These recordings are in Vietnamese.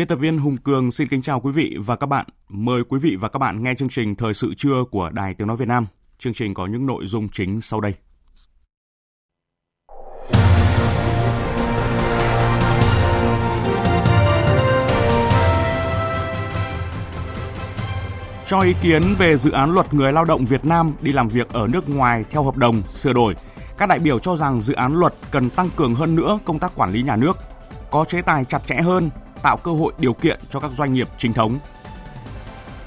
Biên tập viên Hùng Cường xin kính chào quý vị và các bạn. Mời quý vị và các bạn nghe chương trình Thời sự trưa của Đài Tiếng Nói Việt Nam. Chương trình có những nội dung chính sau đây. Cho ý kiến về dự án luật người lao động Việt Nam đi làm việc ở nước ngoài theo hợp đồng sửa đổi, các đại biểu cho rằng dự án luật cần tăng cường hơn nữa công tác quản lý nhà nước, có chế tài chặt chẽ hơn tạo cơ hội điều kiện cho các doanh nghiệp chính thống.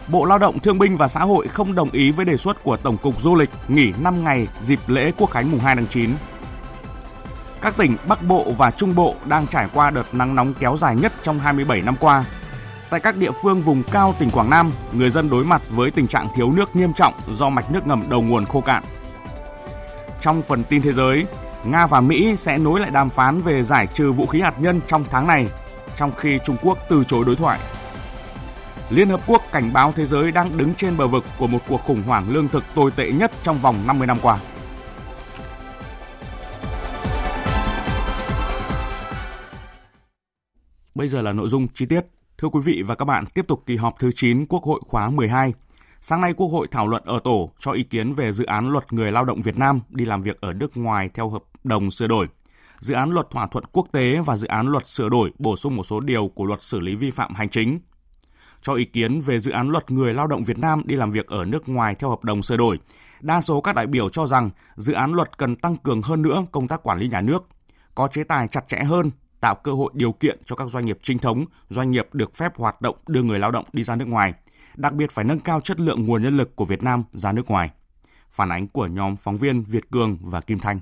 Bộ Lao động Thương binh và Xã hội không đồng ý với đề xuất của Tổng cục Du lịch nghỉ 5 ngày dịp lễ Quốc khánh mùng 2 tháng 9. Các tỉnh Bắc Bộ và Trung Bộ đang trải qua đợt nắng nóng kéo dài nhất trong 27 năm qua. Tại các địa phương vùng cao tỉnh Quảng Nam, người dân đối mặt với tình trạng thiếu nước nghiêm trọng do mạch nước ngầm đầu nguồn khô cạn. Trong phần tin thế giới, Nga và Mỹ sẽ nối lại đàm phán về giải trừ vũ khí hạt nhân trong tháng này trong khi Trung Quốc từ chối đối thoại. Liên Hợp Quốc cảnh báo thế giới đang đứng trên bờ vực của một cuộc khủng hoảng lương thực tồi tệ nhất trong vòng 50 năm qua. Bây giờ là nội dung chi tiết. Thưa quý vị và các bạn, tiếp tục kỳ họp thứ 9 Quốc hội khóa 12. Sáng nay Quốc hội thảo luận ở tổ cho ý kiến về dự án luật người lao động Việt Nam đi làm việc ở nước ngoài theo hợp đồng sửa đổi dự án luật thỏa thuận quốc tế và dự án luật sửa đổi bổ sung một số điều của luật xử lý vi phạm hành chính. Cho ý kiến về dự án luật người lao động Việt Nam đi làm việc ở nước ngoài theo hợp đồng sửa đổi, đa số các đại biểu cho rằng dự án luật cần tăng cường hơn nữa công tác quản lý nhà nước, có chế tài chặt chẽ hơn, tạo cơ hội điều kiện cho các doanh nghiệp trinh thống, doanh nghiệp được phép hoạt động đưa người lao động đi ra nước ngoài, đặc biệt phải nâng cao chất lượng nguồn nhân lực của Việt Nam ra nước ngoài. Phản ánh của nhóm phóng viên Việt Cường và Kim Thanh.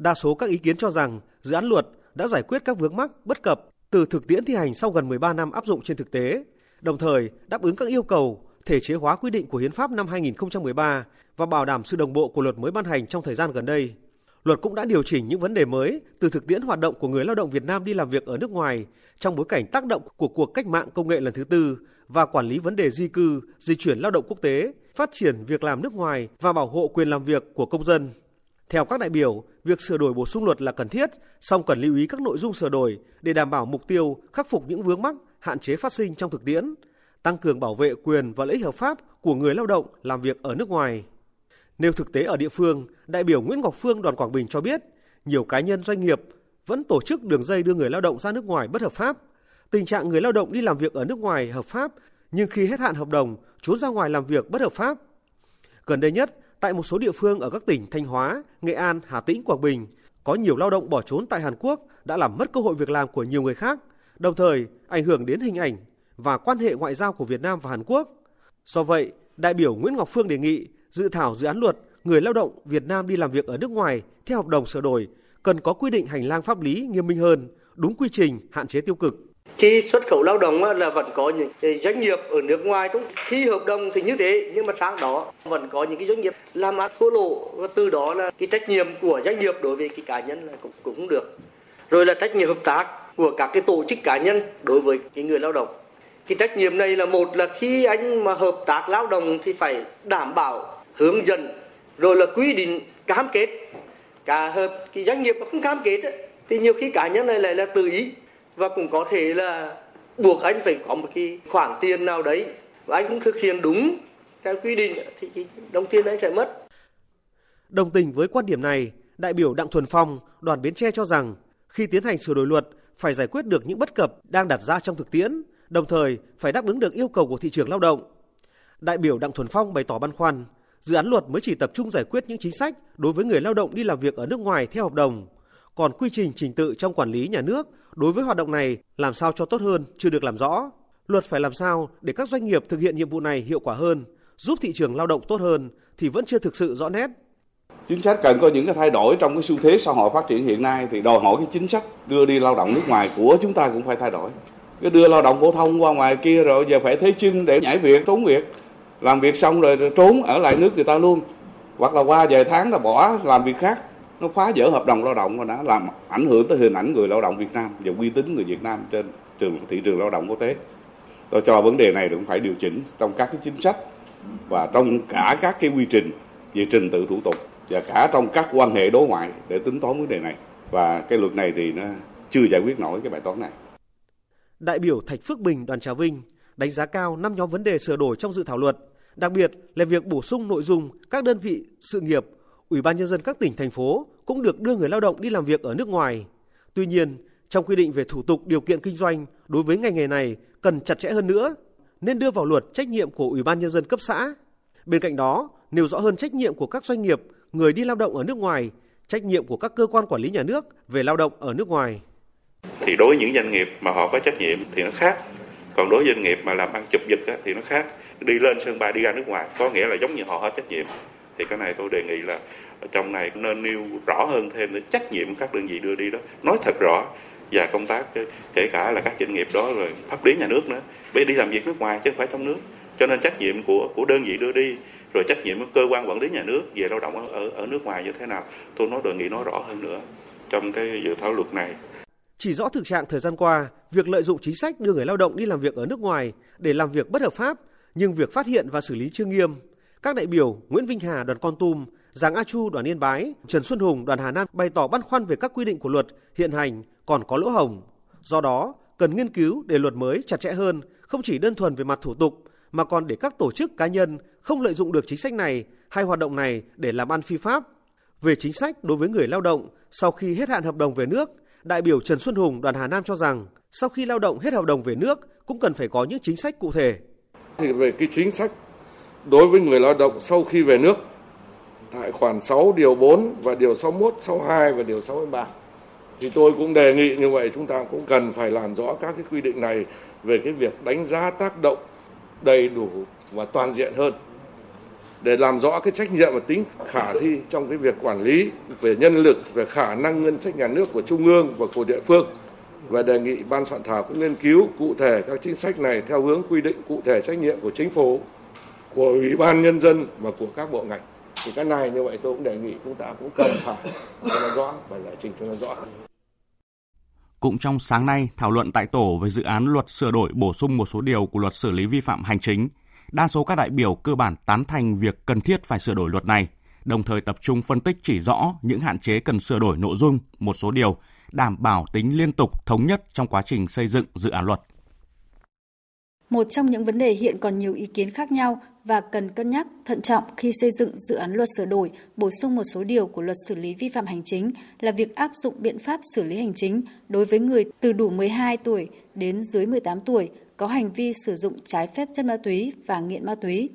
Đa số các ý kiến cho rằng dự án luật đã giải quyết các vướng mắc bất cập từ thực tiễn thi hành sau gần 13 năm áp dụng trên thực tế, đồng thời đáp ứng các yêu cầu thể chế hóa quy định của Hiến pháp năm 2013 và bảo đảm sự đồng bộ của luật mới ban hành trong thời gian gần đây. Luật cũng đã điều chỉnh những vấn đề mới từ thực tiễn hoạt động của người lao động Việt Nam đi làm việc ở nước ngoài trong bối cảnh tác động của cuộc cách mạng công nghệ lần thứ tư và quản lý vấn đề di cư, di chuyển lao động quốc tế, phát triển việc làm nước ngoài và bảo hộ quyền làm việc của công dân. Theo các đại biểu, việc sửa đổi bổ sung luật là cần thiết, song cần lưu ý các nội dung sửa đổi để đảm bảo mục tiêu khắc phục những vướng mắc, hạn chế phát sinh trong thực tiễn, tăng cường bảo vệ quyền và lợi ích hợp pháp của người lao động làm việc ở nước ngoài. Nêu thực tế ở địa phương, đại biểu Nguyễn Ngọc Phương đoàn Quảng Bình cho biết, nhiều cá nhân doanh nghiệp vẫn tổ chức đường dây đưa người lao động ra nước ngoài bất hợp pháp. Tình trạng người lao động đi làm việc ở nước ngoài hợp pháp nhưng khi hết hạn hợp đồng trốn ra ngoài làm việc bất hợp pháp. Gần đây nhất, Tại một số địa phương ở các tỉnh Thanh Hóa, Nghệ An, Hà Tĩnh, Quảng Bình, có nhiều lao động bỏ trốn tại Hàn Quốc đã làm mất cơ hội việc làm của nhiều người khác, đồng thời ảnh hưởng đến hình ảnh và quan hệ ngoại giao của Việt Nam và Hàn Quốc. Do vậy, đại biểu Nguyễn Ngọc Phương đề nghị dự thảo dự án luật người lao động Việt Nam đi làm việc ở nước ngoài theo hợp đồng sửa đổi cần có quy định hành lang pháp lý nghiêm minh hơn, đúng quy trình, hạn chế tiêu cực khi xuất khẩu lao động là vẫn có những doanh nghiệp ở nước ngoài cũng khi hợp đồng thì như thế, nhưng mà sáng đó vẫn có những cái doanh nghiệp làm ăn thua lỗ và từ đó là cái trách nhiệm của doanh nghiệp đối với cái cá nhân là cũng cũng được. Rồi là trách nhiệm hợp tác của các cái tổ chức cá nhân đối với cái người lao động. Cái trách nhiệm này là một là khi anh mà hợp tác lao động thì phải đảm bảo hướng dẫn, rồi là quy định, cam kết. Cả hợp, cái doanh nghiệp mà không cam kết thì nhiều khi cá nhân này lại là tự ý và cũng có thể là buộc anh phải có một cái khoản tiền nào đấy và anh không thực hiện đúng theo quy định thì cái đồng tiền đấy sẽ mất. Đồng tình với quan điểm này, đại biểu Đặng Thuần Phong, đoàn Bến Tre cho rằng khi tiến hành sửa đổi luật phải giải quyết được những bất cập đang đặt ra trong thực tiễn, đồng thời phải đáp ứng được yêu cầu của thị trường lao động. Đại biểu Đặng Thuần Phong bày tỏ băn khoăn, dự án luật mới chỉ tập trung giải quyết những chính sách đối với người lao động đi làm việc ở nước ngoài theo hợp đồng, còn quy trình trình tự trong quản lý nhà nước đối với hoạt động này làm sao cho tốt hơn chưa được làm rõ. Luật phải làm sao để các doanh nghiệp thực hiện nhiệm vụ này hiệu quả hơn, giúp thị trường lao động tốt hơn thì vẫn chưa thực sự rõ nét. Chính sách cần có những cái thay đổi trong cái xu thế xã hội phát triển hiện nay thì đòi hỏi cái chính sách đưa đi lao động nước ngoài của chúng ta cũng phải thay đổi. Cái đưa lao động phổ thông qua ngoài kia rồi giờ phải thế chân để nhảy việc, trốn việc. Làm việc xong rồi trốn ở lại nước người ta luôn. Hoặc là qua vài tháng là bỏ làm việc khác. Nó phá vỡ hợp đồng lao động và đã làm ảnh hưởng tới hình ảnh người lao động Việt Nam và uy tín người Việt Nam trên trường thị trường lao động quốc tế. Tôi cho vấn đề này cũng phải điều chỉnh trong các cái chính sách và trong cả các cái quy trình về trình tự thủ tục và cả trong các quan hệ đối ngoại để tính toán vấn đề này và cái luật này thì nó chưa giải quyết nổi cái bài toán này. Đại biểu Thạch Phước Bình đoàn Trà Vinh đánh giá cao năm nhóm vấn đề sửa đổi trong dự thảo luật, đặc biệt là việc bổ sung nội dung các đơn vị sự nghiệp, ủy ban nhân dân các tỉnh thành phố cũng được đưa người lao động đi làm việc ở nước ngoài. Tuy nhiên, trong quy định về thủ tục điều kiện kinh doanh đối với ngành nghề này cần chặt chẽ hơn nữa, nên đưa vào luật trách nhiệm của ủy ban nhân dân cấp xã. Bên cạnh đó, nêu rõ hơn trách nhiệm của các doanh nghiệp, người đi lao động ở nước ngoài, trách nhiệm của các cơ quan quản lý nhà nước về lao động ở nước ngoài. Thì đối với những doanh nghiệp mà họ có trách nhiệm thì nó khác. Còn đối với doanh nghiệp mà làm ăn chụp giật thì nó khác. Đi lên sân bay đi ra nước ngoài có nghĩa là giống như họ hết trách nhiệm. Thì cái này tôi đề nghị là trong này nên nêu rõ hơn thêm để trách nhiệm các đơn vị đưa đi đó. Nói thật rõ, và công tác kể cả là các doanh nghiệp đó rồi pháp lý nhà nước nữa bởi đi làm việc nước ngoài chứ không phải trong nước. Cho nên trách nhiệm của của đơn vị đưa đi, rồi trách nhiệm của cơ quan quản lý nhà nước về lao động ở ở nước ngoài như thế nào, tôi nói, đề nghị nói rõ hơn nữa trong cái dự thảo luật này. Chỉ rõ thực trạng thời gian qua, việc lợi dụng chính sách đưa người lao động đi làm việc ở nước ngoài để làm việc bất hợp pháp, nhưng việc phát hiện và xử lý chưa nghiêm các đại biểu Nguyễn Vinh Hà đoàn Con Tum Giàng A Chu đoàn Yên Bái, Trần Xuân Hùng đoàn Hà Nam bày tỏ băn khoăn về các quy định của luật hiện hành còn có lỗ hổng. Do đó, cần nghiên cứu để luật mới chặt chẽ hơn, không chỉ đơn thuần về mặt thủ tục mà còn để các tổ chức cá nhân không lợi dụng được chính sách này hay hoạt động này để làm ăn phi pháp. Về chính sách đối với người lao động sau khi hết hạn hợp đồng về nước, đại biểu Trần Xuân Hùng đoàn Hà Nam cho rằng sau khi lao động hết hợp đồng về nước cũng cần phải có những chính sách cụ thể. Thì về cái chính sách đối với người lao động sau khi về nước tại khoản 6 điều 4 và điều 61, 62 và điều 63. Thì tôi cũng đề nghị như vậy chúng ta cũng cần phải làm rõ các cái quy định này về cái việc đánh giá tác động đầy đủ và toàn diện hơn. Để làm rõ cái trách nhiệm và tính khả thi trong cái việc quản lý về nhân lực, về khả năng ngân sách nhà nước của trung ương và của địa phương. Và đề nghị ban soạn thảo cũng nghiên cứu cụ thể các chính sách này theo hướng quy định cụ thể trách nhiệm của chính phủ, của ủy ban nhân dân và của các bộ ngành thì cái này như vậy tôi cũng đề nghị chúng ta cũng cần phải cho nó rõ và giải trình cho nó rõ cũng trong sáng nay, thảo luận tại tổ về dự án luật sửa đổi bổ sung một số điều của luật xử lý vi phạm hành chính, đa số các đại biểu cơ bản tán thành việc cần thiết phải sửa đổi luật này, đồng thời tập trung phân tích chỉ rõ những hạn chế cần sửa đổi nội dung một số điều, đảm bảo tính liên tục thống nhất trong quá trình xây dựng dự án luật. Một trong những vấn đề hiện còn nhiều ý kiến khác nhau và cần cân nhắc thận trọng khi xây dựng dự án luật sửa đổi, bổ sung một số điều của luật xử lý vi phạm hành chính là việc áp dụng biện pháp xử lý hành chính đối với người từ đủ 12 tuổi đến dưới 18 tuổi có hành vi sử dụng trái phép chất ma túy và nghiện ma túy.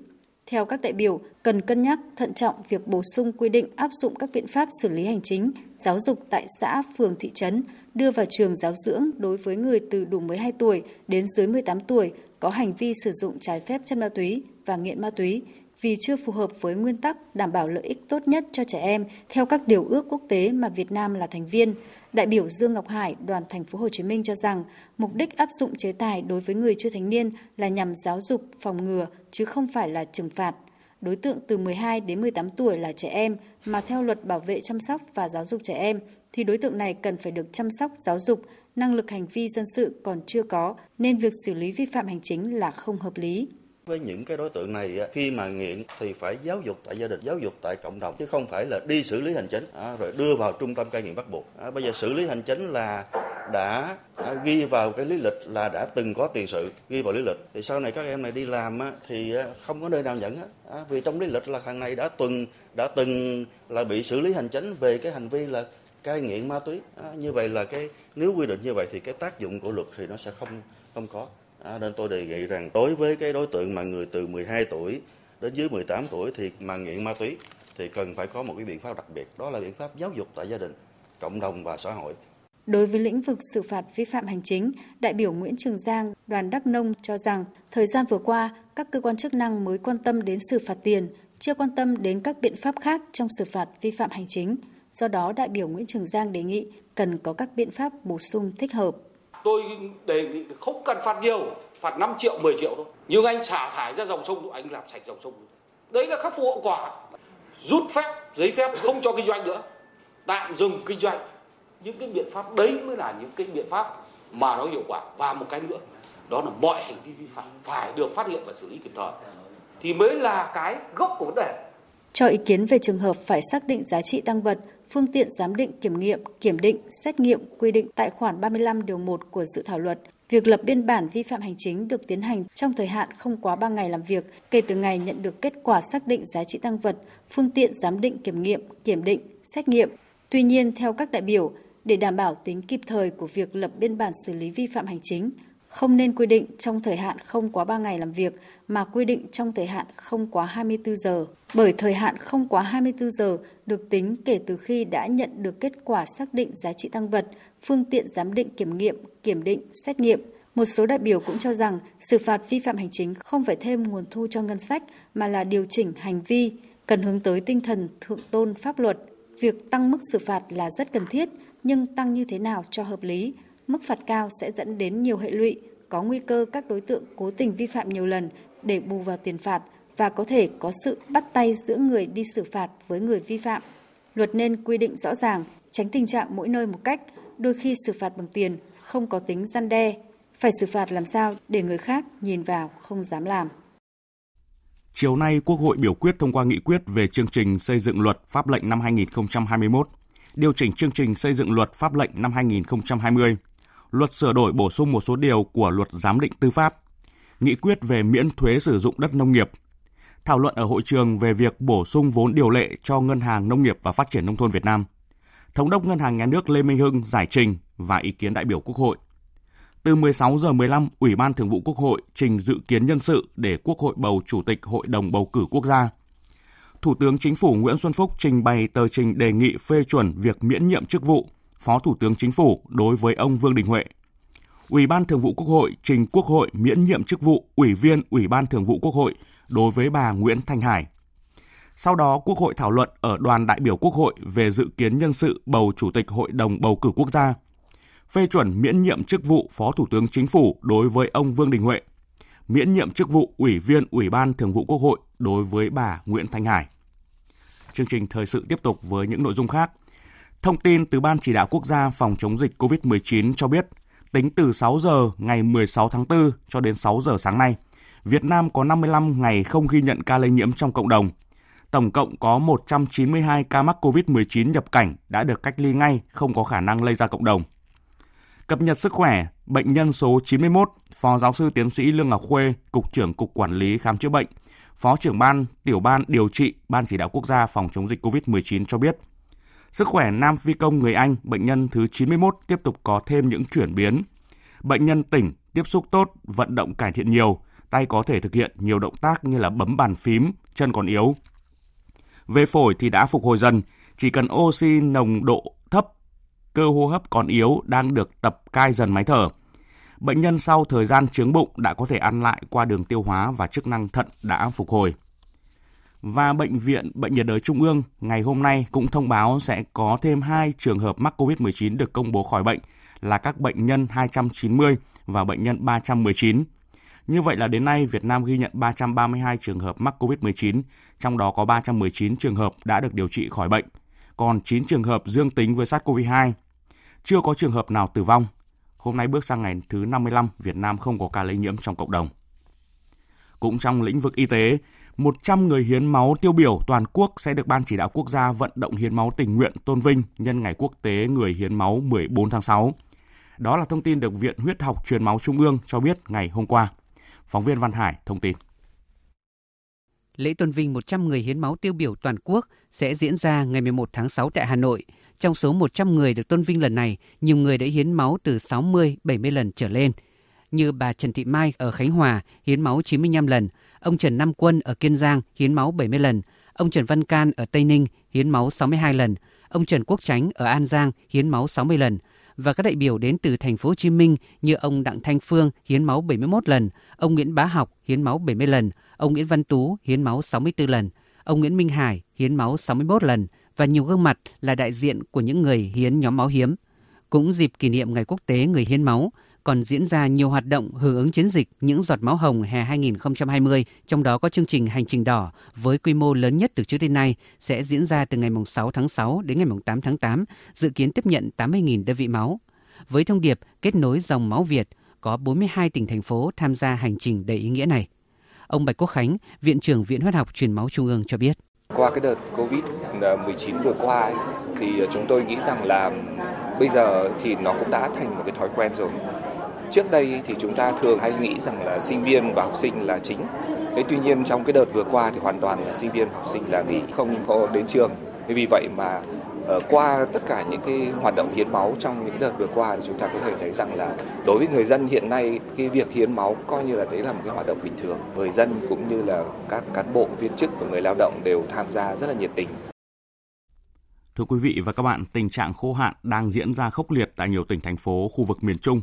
Theo các đại biểu, cần cân nhắc thận trọng việc bổ sung quy định áp dụng các biện pháp xử lý hành chính, giáo dục tại xã, phường, thị trấn, đưa vào trường giáo dưỡng đối với người từ đủ 12 tuổi đến dưới 18 tuổi có hành vi sử dụng trái phép chất ma túy và nghiện ma túy vì chưa phù hợp với nguyên tắc đảm bảo lợi ích tốt nhất cho trẻ em theo các điều ước quốc tế mà Việt Nam là thành viên. Đại biểu Dương Ngọc Hải, đoàn thành phố Hồ Chí Minh cho rằng, mục đích áp dụng chế tài đối với người chưa thành niên là nhằm giáo dục, phòng ngừa chứ không phải là trừng phạt. Đối tượng từ 12 đến 18 tuổi là trẻ em mà theo luật bảo vệ chăm sóc và giáo dục trẻ em thì đối tượng này cần phải được chăm sóc giáo dục năng lực hành vi dân sự còn chưa có nên việc xử lý vi phạm hành chính là không hợp lý. Với những cái đối tượng này khi mà nghiện thì phải giáo dục tại gia đình, giáo dục tại cộng đồng chứ không phải là đi xử lý hành chính rồi đưa vào trung tâm cai nghiện bắt buộc. Bây giờ xử lý hành chính là đã à, ghi vào cái lý lịch là đã từng có tiền sự ghi vào lý lịch thì sau này các em này đi làm thì à, không có nơi nào nhận á vì trong lý lịch là thằng này đã từng đã từng là bị xử lý hành chính về cái hành vi là cai nghiện ma túy à, như vậy là cái nếu quy định như vậy thì cái tác dụng của luật thì nó sẽ không không có à, nên tôi đề nghị rằng đối với cái đối tượng mà người từ 12 tuổi đến dưới 18 tuổi thì mà nghiện ma túy thì cần phải có một cái biện pháp đặc biệt, đó là biện pháp giáo dục tại gia đình, cộng đồng và xã hội. Đối với lĩnh vực xử phạt vi phạm hành chính, đại biểu Nguyễn Trường Giang, đoàn Đắk Nông cho rằng thời gian vừa qua, các cơ quan chức năng mới quan tâm đến xử phạt tiền, chưa quan tâm đến các biện pháp khác trong xử phạt vi phạm hành chính. Do đó, đại biểu Nguyễn Trường Giang đề nghị cần có các biện pháp bổ sung thích hợp. Tôi đề nghị không cần phạt nhiều, phạt 5 triệu, 10 triệu thôi. Nhưng anh xả thải ra dòng sông, anh làm sạch dòng sông. Đấy là khắc phục hậu quả. Rút phép, giấy phép không cho kinh doanh nữa. Tạm dừng kinh doanh. Những cái biện pháp đấy mới là những cái biện pháp mà nó hiệu quả. Và một cái nữa, đó là mọi hành vi vi phạm phải được phát hiện và xử lý kịp thời. Thì mới là cái gốc của vấn đề. Cho ý kiến về trường hợp phải xác định giá trị tăng vật, phương tiện giám định kiểm nghiệm, kiểm định, xét nghiệm quy định tại khoản 35 điều 1 của dự thảo luật, việc lập biên bản vi phạm hành chính được tiến hành trong thời hạn không quá 3 ngày làm việc kể từ ngày nhận được kết quả xác định giá trị tăng vật, phương tiện giám định kiểm nghiệm, kiểm định, xét nghiệm. Tuy nhiên, theo các đại biểu, để đảm bảo tính kịp thời của việc lập biên bản xử lý vi phạm hành chính, không nên quy định trong thời hạn không quá 3 ngày làm việc mà quy định trong thời hạn không quá 24 giờ. Bởi thời hạn không quá 24 giờ được tính kể từ khi đã nhận được kết quả xác định giá trị tăng vật, phương tiện giám định kiểm nghiệm, kiểm định, xét nghiệm. Một số đại biểu cũng cho rằng xử phạt vi phạm hành chính không phải thêm nguồn thu cho ngân sách mà là điều chỉnh hành vi, cần hướng tới tinh thần thượng tôn pháp luật. Việc tăng mức xử phạt là rất cần thiết, nhưng tăng như thế nào cho hợp lý, mức phạt cao sẽ dẫn đến nhiều hệ lụy, có nguy cơ các đối tượng cố tình vi phạm nhiều lần để bù vào tiền phạt và có thể có sự bắt tay giữa người đi xử phạt với người vi phạm. Luật nên quy định rõ ràng, tránh tình trạng mỗi nơi một cách, đôi khi xử phạt bằng tiền không có tính gian đe, phải xử phạt làm sao để người khác nhìn vào không dám làm. Chiều nay, Quốc hội biểu quyết thông qua nghị quyết về chương trình xây dựng luật pháp lệnh năm 2021, điều chỉnh chương trình xây dựng luật pháp lệnh năm 2020, luật sửa đổi bổ sung một số điều của luật giám định tư pháp, nghị quyết về miễn thuế sử dụng đất nông nghiệp, thảo luận ở hội trường về việc bổ sung vốn điều lệ cho Ngân hàng Nông nghiệp và Phát triển Nông thôn Việt Nam. Thống đốc Ngân hàng Nhà nước Lê Minh Hưng giải trình và ý kiến đại biểu Quốc hội. Từ 16 giờ 15, Ủy ban Thường vụ Quốc hội trình dự kiến nhân sự để Quốc hội bầu Chủ tịch Hội đồng bầu cử quốc gia. Thủ tướng Chính phủ Nguyễn Xuân Phúc trình bày tờ trình đề nghị phê chuẩn việc miễn nhiệm chức vụ Phó Thủ tướng Chính phủ đối với ông Vương Đình Huệ. Ủy ban Thường vụ Quốc hội trình Quốc hội miễn nhiệm chức vụ Ủy viên Ủy ban Thường vụ Quốc hội đối với bà Nguyễn Thanh Hải. Sau đó, Quốc hội thảo luận ở đoàn đại biểu Quốc hội về dự kiến nhân sự bầu Chủ tịch Hội đồng bầu cử quốc gia, phê chuẩn miễn nhiệm chức vụ Phó Thủ tướng Chính phủ đối với ông Vương Đình Huệ, miễn nhiệm chức vụ Ủy viên Ủy ban Thường vụ Quốc hội đối với bà Nguyễn Thanh Hải. Chương trình thời sự tiếp tục với những nội dung khác. Thông tin từ Ban Chỉ đạo Quốc gia phòng chống dịch COVID-19 cho biết, tính từ 6 giờ ngày 16 tháng 4 cho đến 6 giờ sáng nay, Việt Nam có 55 ngày không ghi nhận ca lây nhiễm trong cộng đồng. Tổng cộng có 192 ca mắc COVID-19 nhập cảnh đã được cách ly ngay, không có khả năng lây ra cộng đồng. Cập nhật sức khỏe, bệnh nhân số 91, Phó Giáo sư Tiến sĩ Lương Ngọc Khuê, Cục trưởng Cục Quản lý Khám chữa bệnh, Phó trưởng ban, tiểu ban điều trị Ban chỉ đạo quốc gia phòng chống dịch COVID-19 cho biết, sức khỏe nam phi công người Anh, bệnh nhân thứ 91 tiếp tục có thêm những chuyển biến. Bệnh nhân tỉnh, tiếp xúc tốt, vận động cải thiện nhiều, tay có thể thực hiện nhiều động tác như là bấm bàn phím, chân còn yếu. Về phổi thì đã phục hồi dần, chỉ cần oxy nồng độ thấp, cơ hô hấp còn yếu đang được tập cai dần máy thở. Bệnh nhân sau thời gian chướng bụng đã có thể ăn lại qua đường tiêu hóa và chức năng thận đã phục hồi. Và Bệnh viện Bệnh nhiệt đới Trung ương ngày hôm nay cũng thông báo sẽ có thêm hai trường hợp mắc COVID-19 được công bố khỏi bệnh là các bệnh nhân 290 và bệnh nhân 319. Như vậy là đến nay Việt Nam ghi nhận 332 trường hợp mắc COVID-19, trong đó có 319 trường hợp đã được điều trị khỏi bệnh, còn 9 trường hợp dương tính với SARS-CoV-2. Chưa có trường hợp nào tử vong. Hôm nay bước sang ngày thứ 55, Việt Nam không có ca lây nhiễm trong cộng đồng. Cũng trong lĩnh vực y tế, 100 người hiến máu tiêu biểu toàn quốc sẽ được Ban chỉ đạo quốc gia vận động hiến máu tình nguyện tôn vinh nhân ngày quốc tế người hiến máu 14 tháng 6. Đó là thông tin được Viện Huyết học Truyền máu Trung ương cho biết ngày hôm qua. Phóng viên Văn Hải thông tin. Lễ tôn vinh 100 người hiến máu tiêu biểu toàn quốc sẽ diễn ra ngày 11 tháng 6 tại Hà Nội. Trong số 100 người được tôn vinh lần này, nhiều người đã hiến máu từ 60, 70 lần trở lên. Như bà Trần Thị Mai ở Khánh Hòa hiến máu 95 lần, Ông Trần Nam Quân ở Kiên Giang hiến máu 70 lần. Ông Trần Văn Can ở Tây Ninh hiến máu 62 lần. Ông Trần Quốc Chánh ở An Giang hiến máu 60 lần và các đại biểu đến từ thành phố Hồ Chí Minh như ông Đặng Thanh Phương hiến máu 71 lần, ông Nguyễn Bá Học hiến máu 70 lần, ông Nguyễn Văn Tú hiến máu 64 lần, ông Nguyễn Minh Hải hiến máu 61 lần và nhiều gương mặt là đại diện của những người hiến nhóm máu hiếm. Cũng dịp kỷ niệm Ngày Quốc tế Người Hiến Máu, còn diễn ra nhiều hoạt động hưởng ứng chiến dịch Những giọt máu hồng hè 2020, trong đó có chương trình Hành trình đỏ với quy mô lớn nhất từ trước đến nay sẽ diễn ra từ ngày 6 tháng 6 đến ngày 8 tháng 8, dự kiến tiếp nhận 80.000 đơn vị máu. Với thông điệp kết nối dòng máu Việt, có 42 tỉnh thành phố tham gia hành trình đầy ý nghĩa này. Ông Bạch Quốc Khánh, Viện trưởng Viện Huyết học Truyền máu Trung ương cho biết. Qua cái đợt Covid-19 à, vừa qua ấy, thì à, chúng tôi nghĩ rằng là bây giờ thì nó cũng đã thành một cái thói quen rồi. Trước đây thì chúng ta thường hay nghĩ rằng là sinh viên và học sinh là chính. Thế tuy nhiên trong cái đợt vừa qua thì hoàn toàn là sinh viên học sinh là nghỉ không có đến trường. Thế vì vậy mà ờ, qua tất cả những cái hoạt động hiến máu trong những đợt vừa qua thì chúng ta có thể thấy rằng là đối với người dân hiện nay cái việc hiến máu coi như là đấy là một cái hoạt động bình thường. Người dân cũng như là các cán bộ viên chức và người lao động đều tham gia rất là nhiệt tình. Thưa quý vị và các bạn, tình trạng khô hạn đang diễn ra khốc liệt tại nhiều tỉnh thành phố khu vực miền Trung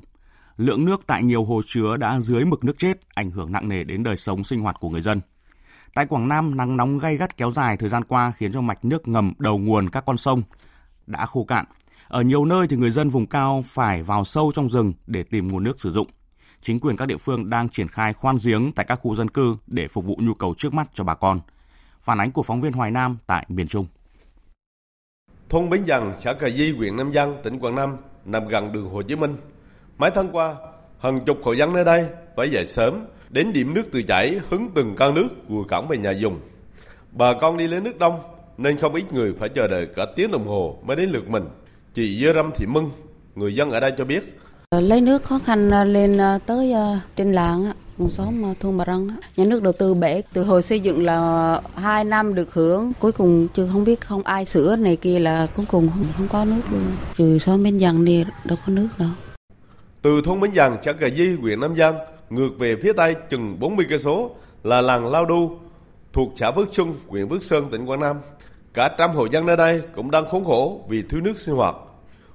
lượng nước tại nhiều hồ chứa đã dưới mực nước chết, ảnh hưởng nặng nề đến đời sống sinh hoạt của người dân. Tại Quảng Nam, nắng nóng gay gắt kéo dài thời gian qua khiến cho mạch nước ngầm đầu nguồn các con sông đã khô cạn. Ở nhiều nơi thì người dân vùng cao phải vào sâu trong rừng để tìm nguồn nước sử dụng. Chính quyền các địa phương đang triển khai khoan giếng tại các khu dân cư để phục vụ nhu cầu trước mắt cho bà con. Phản ánh của phóng viên Hoài Nam tại miền Trung. Thôn Bến Dần, xã Cà Di, huyện Nam Giang, tỉnh Quảng Nam nằm gần đường Hồ Chí Minh, Mấy tháng qua, hàng chục hộ dân nơi đây phải dậy sớm đến điểm nước tự chảy hứng từng can nước vừa cổng về nhà dùng. Bà con đi lấy nước đông nên không ít người phải chờ đợi cả tiếng đồng hồ mới đến lượt mình. Chị Dơ Râm Thị Mưng, người dân ở đây cho biết. Ờ, lấy nước khó khăn ờ, lên ờ, tới trên làng vùng xóm thôn Bà Răng nhà nước đầu tư bể từ hồi xây dựng là hai năm được hưởng cuối cùng chưa không biết không ai sửa này kia là cuối cùng không, không có nước luôn trừ xóm bên dần đi đâu có nước đâu từ thôn Bến Giàng, xã Cà Di, huyện Nam Giang, ngược về phía tây chừng 40 cây số là làng Lao Đu thuộc xã Phước Xuân, huyện Phước Sơn, tỉnh Quảng Nam. Cả trăm hộ dân nơi đây cũng đang khốn khổ vì thiếu nước sinh hoạt.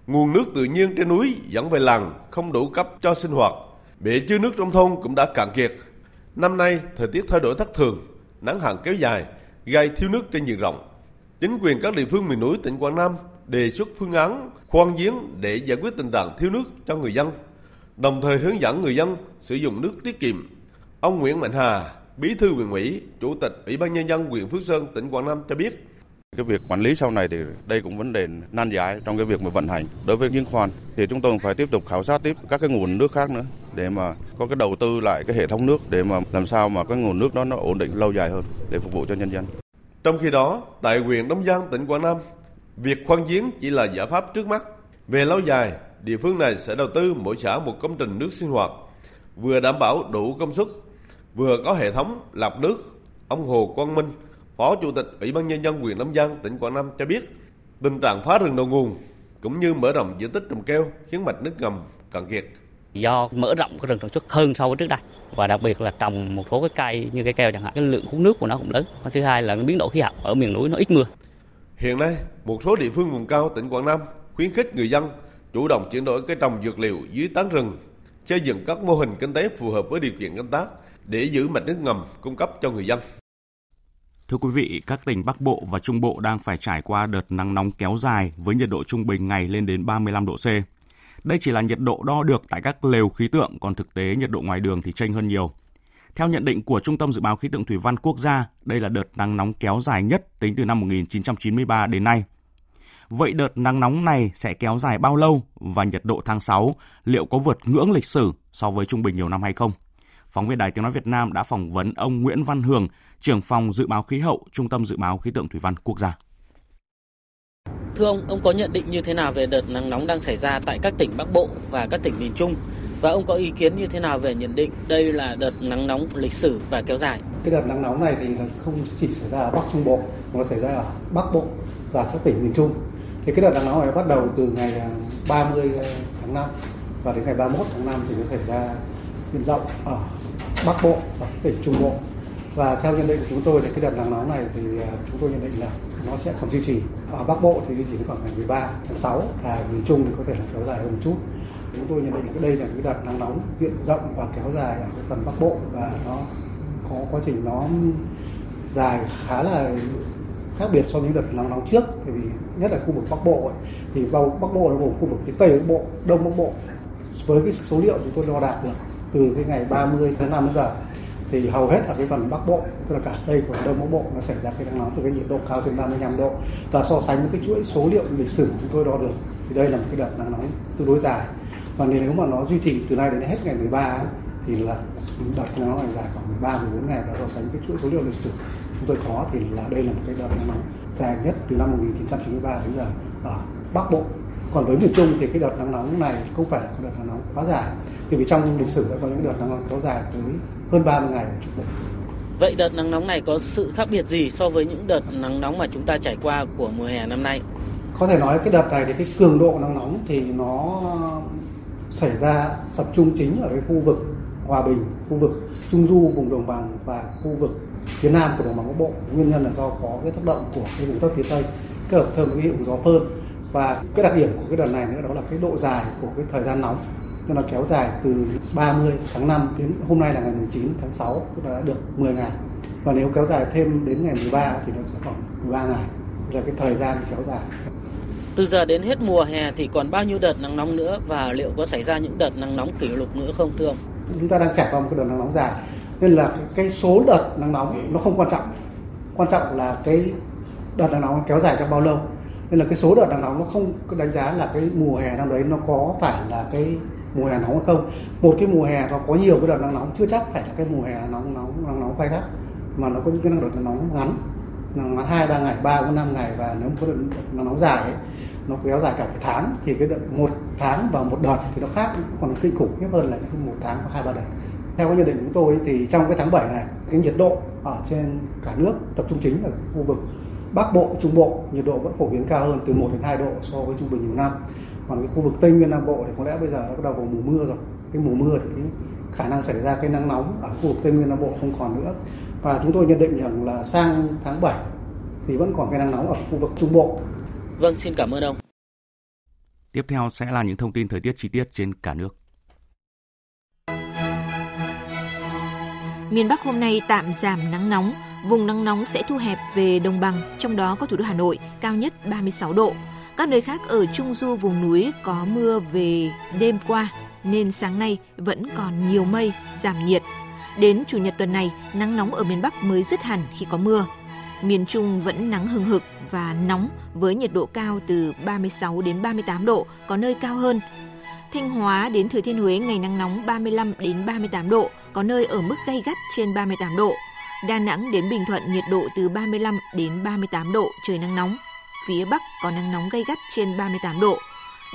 Nguồn nước tự nhiên trên núi dẫn về làng không đủ cấp cho sinh hoạt. Bể chứa nước trong thôn cũng đã cạn kiệt. Năm nay, thời tiết thay đổi thất thường, nắng hạn kéo dài, gây thiếu nước trên diện rộng. Chính quyền các địa phương miền núi tỉnh Quảng Nam đề xuất phương án khoan giếng để giải quyết tình trạng thiếu nước cho người dân đồng thời hướng dẫn người dân sử dụng nước tiết kiệm. Ông Nguyễn Mạnh Hà, Bí thư huyện ủy, Chủ tịch Ủy ban nhân dân huyện Phước Sơn, tỉnh Quảng Nam cho biết cái việc quản lý sau này thì đây cũng vấn đề nan giải trong cái việc mà vận hành đối với giếng khoan thì chúng tôi phải tiếp tục khảo sát tiếp các cái nguồn nước khác nữa để mà có cái đầu tư lại cái hệ thống nước để mà làm sao mà cái nguồn nước đó nó ổn định lâu dài hơn để phục vụ cho nhân dân. Trong khi đó, tại huyện Đông Giang, tỉnh Quảng Nam, việc khoan giếng chỉ là giải pháp trước mắt. Về lâu dài, địa phương này sẽ đầu tư mỗi xã một công trình nước sinh hoạt, vừa đảm bảo đủ công suất, vừa có hệ thống lọc nước. Ông Hồ Quang Minh, Phó Chủ tịch Ủy ban Nhân dân huyện Nam Giang, tỉnh Quảng Nam cho biết, tình trạng phá rừng đầu nguồn cũng như mở rộng diện tích trồng keo khiến mạch nước ngầm cạn kiệt. Do mở rộng cái rừng sản xuất hơn so với trước đây và đặc biệt là trồng một số cái cây như cây keo chẳng hạn, cái lượng hút nước của nó cũng lớn. Và thứ hai là biến đổi khí hậu ở miền núi nó ít mưa. Hiện nay, một số địa phương vùng cao tỉnh Quảng Nam khuyến khích người dân chủ động chuyển đổi cây trồng dược liệu dưới tán rừng, xây dựng các mô hình kinh tế phù hợp với điều kiện canh tác để giữ mạch nước ngầm cung cấp cho người dân. Thưa quý vị, các tỉnh Bắc Bộ và Trung Bộ đang phải trải qua đợt nắng nóng kéo dài với nhiệt độ trung bình ngày lên đến 35 độ C. Đây chỉ là nhiệt độ đo được tại các lều khí tượng, còn thực tế nhiệt độ ngoài đường thì chênh hơn nhiều. Theo nhận định của Trung tâm Dự báo Khí tượng Thủy văn Quốc gia, đây là đợt nắng nóng kéo dài nhất tính từ năm 1993 đến nay – Vậy đợt nắng nóng này sẽ kéo dài bao lâu và nhiệt độ tháng 6 liệu có vượt ngưỡng lịch sử so với trung bình nhiều năm hay không? Phóng viên Đài Tiếng Nói Việt Nam đã phỏng vấn ông Nguyễn Văn Hường, trưởng phòng dự báo khí hậu, Trung tâm Dự báo Khí tượng Thủy văn Quốc gia. Thưa ông, ông có nhận định như thế nào về đợt nắng nóng đang xảy ra tại các tỉnh Bắc Bộ và các tỉnh miền Trung? Và ông có ý kiến như thế nào về nhận định đây là đợt nắng nóng lịch sử và kéo dài? Cái đợt nắng nóng này thì không chỉ xảy ra ở Bắc Trung Bộ, mà nó xảy ra ở Bắc Bộ và các tỉnh miền Trung thì cái đợt nắng nóng này bắt đầu từ ngày à, 30 à, tháng 5 và đến ngày 31 tháng 5 thì nó xảy ra diện rộng ở Bắc Bộ và tỉnh Trung Bộ. Và theo nhận định của chúng tôi thì cái đợt nắng nóng này thì à, chúng tôi nhận định là nó sẽ còn duy trì. Ở Bắc Bộ thì duy trì đến khoảng ngày 13 tháng 6 và miền Trung thì có thể là kéo dài hơn một chút. Chúng tôi nhận định là đây là cái đợt nắng nóng diện rộng và kéo dài ở cái phần Bắc Bộ và nó có quá trình nó dài khá là khác biệt so với đợt nắng nóng trước bởi vì nhất là khu vực Bắc Bộ ấy, thì vào Bắc Bộ là gồm khu vực phía Tây Bắc Bộ, Đông Bắc Bộ. Với cái số liệu chúng tôi đo đạt được từ cái ngày 30 tháng 5 đến giờ thì hầu hết ở cái phần Bắc Bộ tức là cả Tây của Đông Bắc Bộ nó xảy ra cái nắng nóng từ cái nhiệt độ cao trên 35 độ. Và so sánh với cái chuỗi số liệu lịch sử chúng tôi đo được thì đây là một cái đợt nắng nóng tương đối dài. Và nếu mà nó duy trì từ nay đến hết ngày 13 thì là đợt nắng nóng này dài khoảng 13 14 ngày và so sánh với chuỗi số liệu lịch sử chúng tôi có thì là đây là một cái đợt nắng nóng dài nhất từ năm 1993 đến giờ ở Bắc Bộ còn với miền Trung thì cái đợt nắng nóng này không phải là đợt nắng nóng quá dài thì vì trong lịch sử đã có những đợt nắng nóng kéo dài tới hơn 30 ngày ở trục Vậy đợt nắng nóng này có sự khác biệt gì so với những đợt nắng nóng mà chúng ta trải qua của mùa hè năm nay? Có thể nói cái đợt này thì cái cường độ nắng nóng thì nó xảy ra tập trung chính ở cái khu vực Hòa Bình, khu vực Trung Du, vùng đồng bằng và khu vực phía nam của đồng bằng bắc bộ. Nguyên nhân là do có cái tác động của cái vùng thấp phía tây kết hợp thêm với hiệu gió phơn. Và cái đặc điểm của cái đợt này nữa đó là cái độ dài của cái thời gian nóng tức là kéo dài từ 30 tháng 5 đến hôm nay là ngày 19 tháng 6 tức là đã được 10 ngày. Và nếu kéo dài thêm đến ngày 13 thì nó sẽ khoảng 13 ngày. Là cái thời gian kéo dài. Từ giờ đến hết mùa hè thì còn bao nhiêu đợt nắng nóng nữa? Và liệu có xảy ra những đợt nắng nóng kỷ lục nữa không thưa ông? Chúng ta đang trải qua một cái đợt nắng nóng dài. Nên là cái số đợt nắng nóng nó không quan trọng. Quan trọng là cái đợt nắng nóng kéo dài trong bao lâu. Nên là cái số đợt nắng nóng nó không đánh giá là cái mùa hè năm đấy nó có phải là cái mùa hè nóng hay không. Một cái mùa hè nó có nhiều cái đợt nắng nóng chưa chắc phải là cái mùa hè nóng nóng nắng nóng gay gắt mà nó có những cái đợt nắng nóng ngắn nắng ngắn hai ba ngày ba bốn năm ngày và nếu có đợt nắng nóng dài ấy, nó kéo dài cả một tháng thì cái đợt một tháng và một đợt thì nó khác còn kinh khủng khiếp hơn là những một tháng có hai ba đợt theo cái nhận định của tôi thì trong cái tháng 7 này cái nhiệt độ ở trên cả nước tập trung chính ở khu vực Bắc Bộ, Trung Bộ nhiệt độ vẫn phổ biến cao hơn từ 1 đến 2 độ so với trung bình nhiều năm. Còn cái khu vực Tây Nguyên Nam Bộ thì có lẽ bây giờ nó bắt đầu vào mùa mưa rồi. Cái mùa mưa thì cái khả năng xảy ra cái nắng nóng ở khu vực Tây Nguyên Nam Bộ không còn nữa. Và chúng tôi nhận định rằng là sang tháng 7 thì vẫn còn cái nắng nóng ở khu vực Trung Bộ. Vâng, xin cảm ơn ông. Tiếp theo sẽ là những thông tin thời tiết chi tiết trên cả nước. Miền Bắc hôm nay tạm giảm nắng nóng, vùng nắng nóng sẽ thu hẹp về đồng bằng, trong đó có thủ đô Hà Nội, cao nhất 36 độ. Các nơi khác ở Trung Du vùng núi có mưa về đêm qua, nên sáng nay vẫn còn nhiều mây, giảm nhiệt. Đến Chủ nhật tuần này, nắng nóng ở miền Bắc mới dứt hẳn khi có mưa. Miền Trung vẫn nắng hừng hực và nóng với nhiệt độ cao từ 36 đến 38 độ, có nơi cao hơn. Thanh Hóa đến Thừa Thiên Huế ngày nắng nóng 35 đến 38 độ, có nơi ở mức gay gắt trên 38 độ. Đà Nẵng đến Bình Thuận nhiệt độ từ 35 đến 38 độ, trời nắng nóng. Phía Bắc có nắng nóng gay gắt trên 38 độ.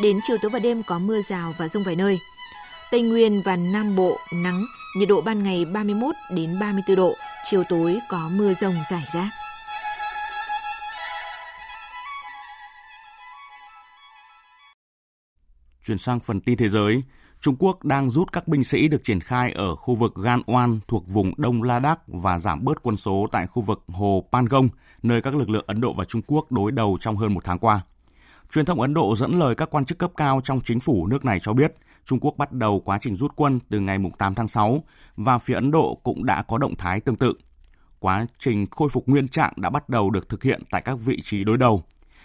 Đến chiều tối và đêm có mưa rào và rông vài nơi. Tây Nguyên và Nam Bộ nắng, nhiệt độ ban ngày 31 đến 34 độ, chiều tối có mưa rông rải rác. Chuyển sang phần tin thế giới, Trung Quốc đang rút các binh sĩ được triển khai ở khu vực Ganwan thuộc vùng Đông Ladakh và giảm bớt quân số tại khu vực Hồ Pangong, nơi các lực lượng Ấn Độ và Trung Quốc đối đầu trong hơn một tháng qua. Truyền thông Ấn Độ dẫn lời các quan chức cấp cao trong chính phủ nước này cho biết Trung Quốc bắt đầu quá trình rút quân từ ngày 8 tháng 6 và phía Ấn Độ cũng đã có động thái tương tự. Quá trình khôi phục nguyên trạng đã bắt đầu được thực hiện tại các vị trí đối đầu.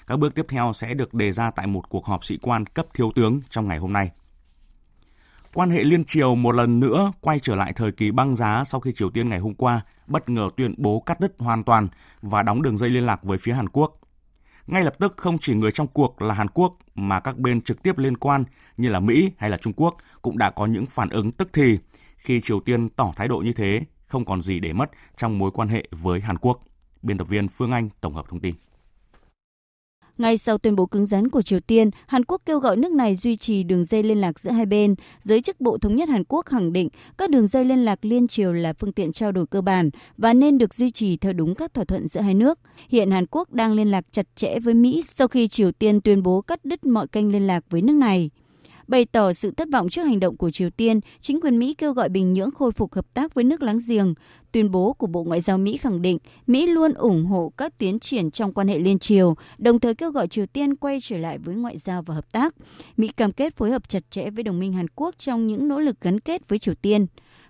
Các bước tiếp theo sẽ được đề ra tại một cuộc họp sĩ quan cấp thiếu tướng trong ngày hôm nay. Quan hệ liên triều một lần nữa quay trở lại thời kỳ băng giá sau khi Triều Tiên ngày hôm qua bất ngờ tuyên bố cắt đứt hoàn toàn và đóng đường dây liên lạc với phía Hàn Quốc. Ngay lập tức không chỉ người trong cuộc là Hàn Quốc mà các bên trực tiếp liên quan như là Mỹ hay là Trung Quốc cũng đã có những phản ứng tức thì khi Triều Tiên tỏ thái độ như thế, không còn gì để mất trong mối quan hệ với Hàn Quốc. Biên tập viên Phương Anh tổng hợp thông tin. Ngay sau tuyên bố cứng rắn của Triều Tiên, Hàn Quốc kêu gọi nước này duy trì đường dây liên lạc giữa hai bên. Giới chức Bộ Thống nhất Hàn Quốc khẳng định các đường dây liên lạc liên triều là phương tiện trao đổi cơ bản và nên được duy trì theo đúng các thỏa thuận giữa hai nước. Hiện Hàn Quốc đang liên lạc chặt chẽ với Mỹ sau khi Triều Tiên tuyên bố cắt đứt mọi kênh liên lạc với nước này. Bày tỏ sự thất vọng trước hành động của Triều Tiên, chính quyền Mỹ kêu gọi Bình Nhưỡng khôi phục hợp tác với nước láng giềng. Tuyên bố của Bộ Ngoại giao Mỹ khẳng định Mỹ luôn ủng hộ các tiến triển trong quan hệ liên triều, đồng thời kêu gọi Triều Tiên quay trở lại với ngoại giao và hợp tác. Mỹ cam kết phối hợp chặt chẽ với đồng minh Hàn Quốc trong những nỗ lực gắn kết với Triều Tiên.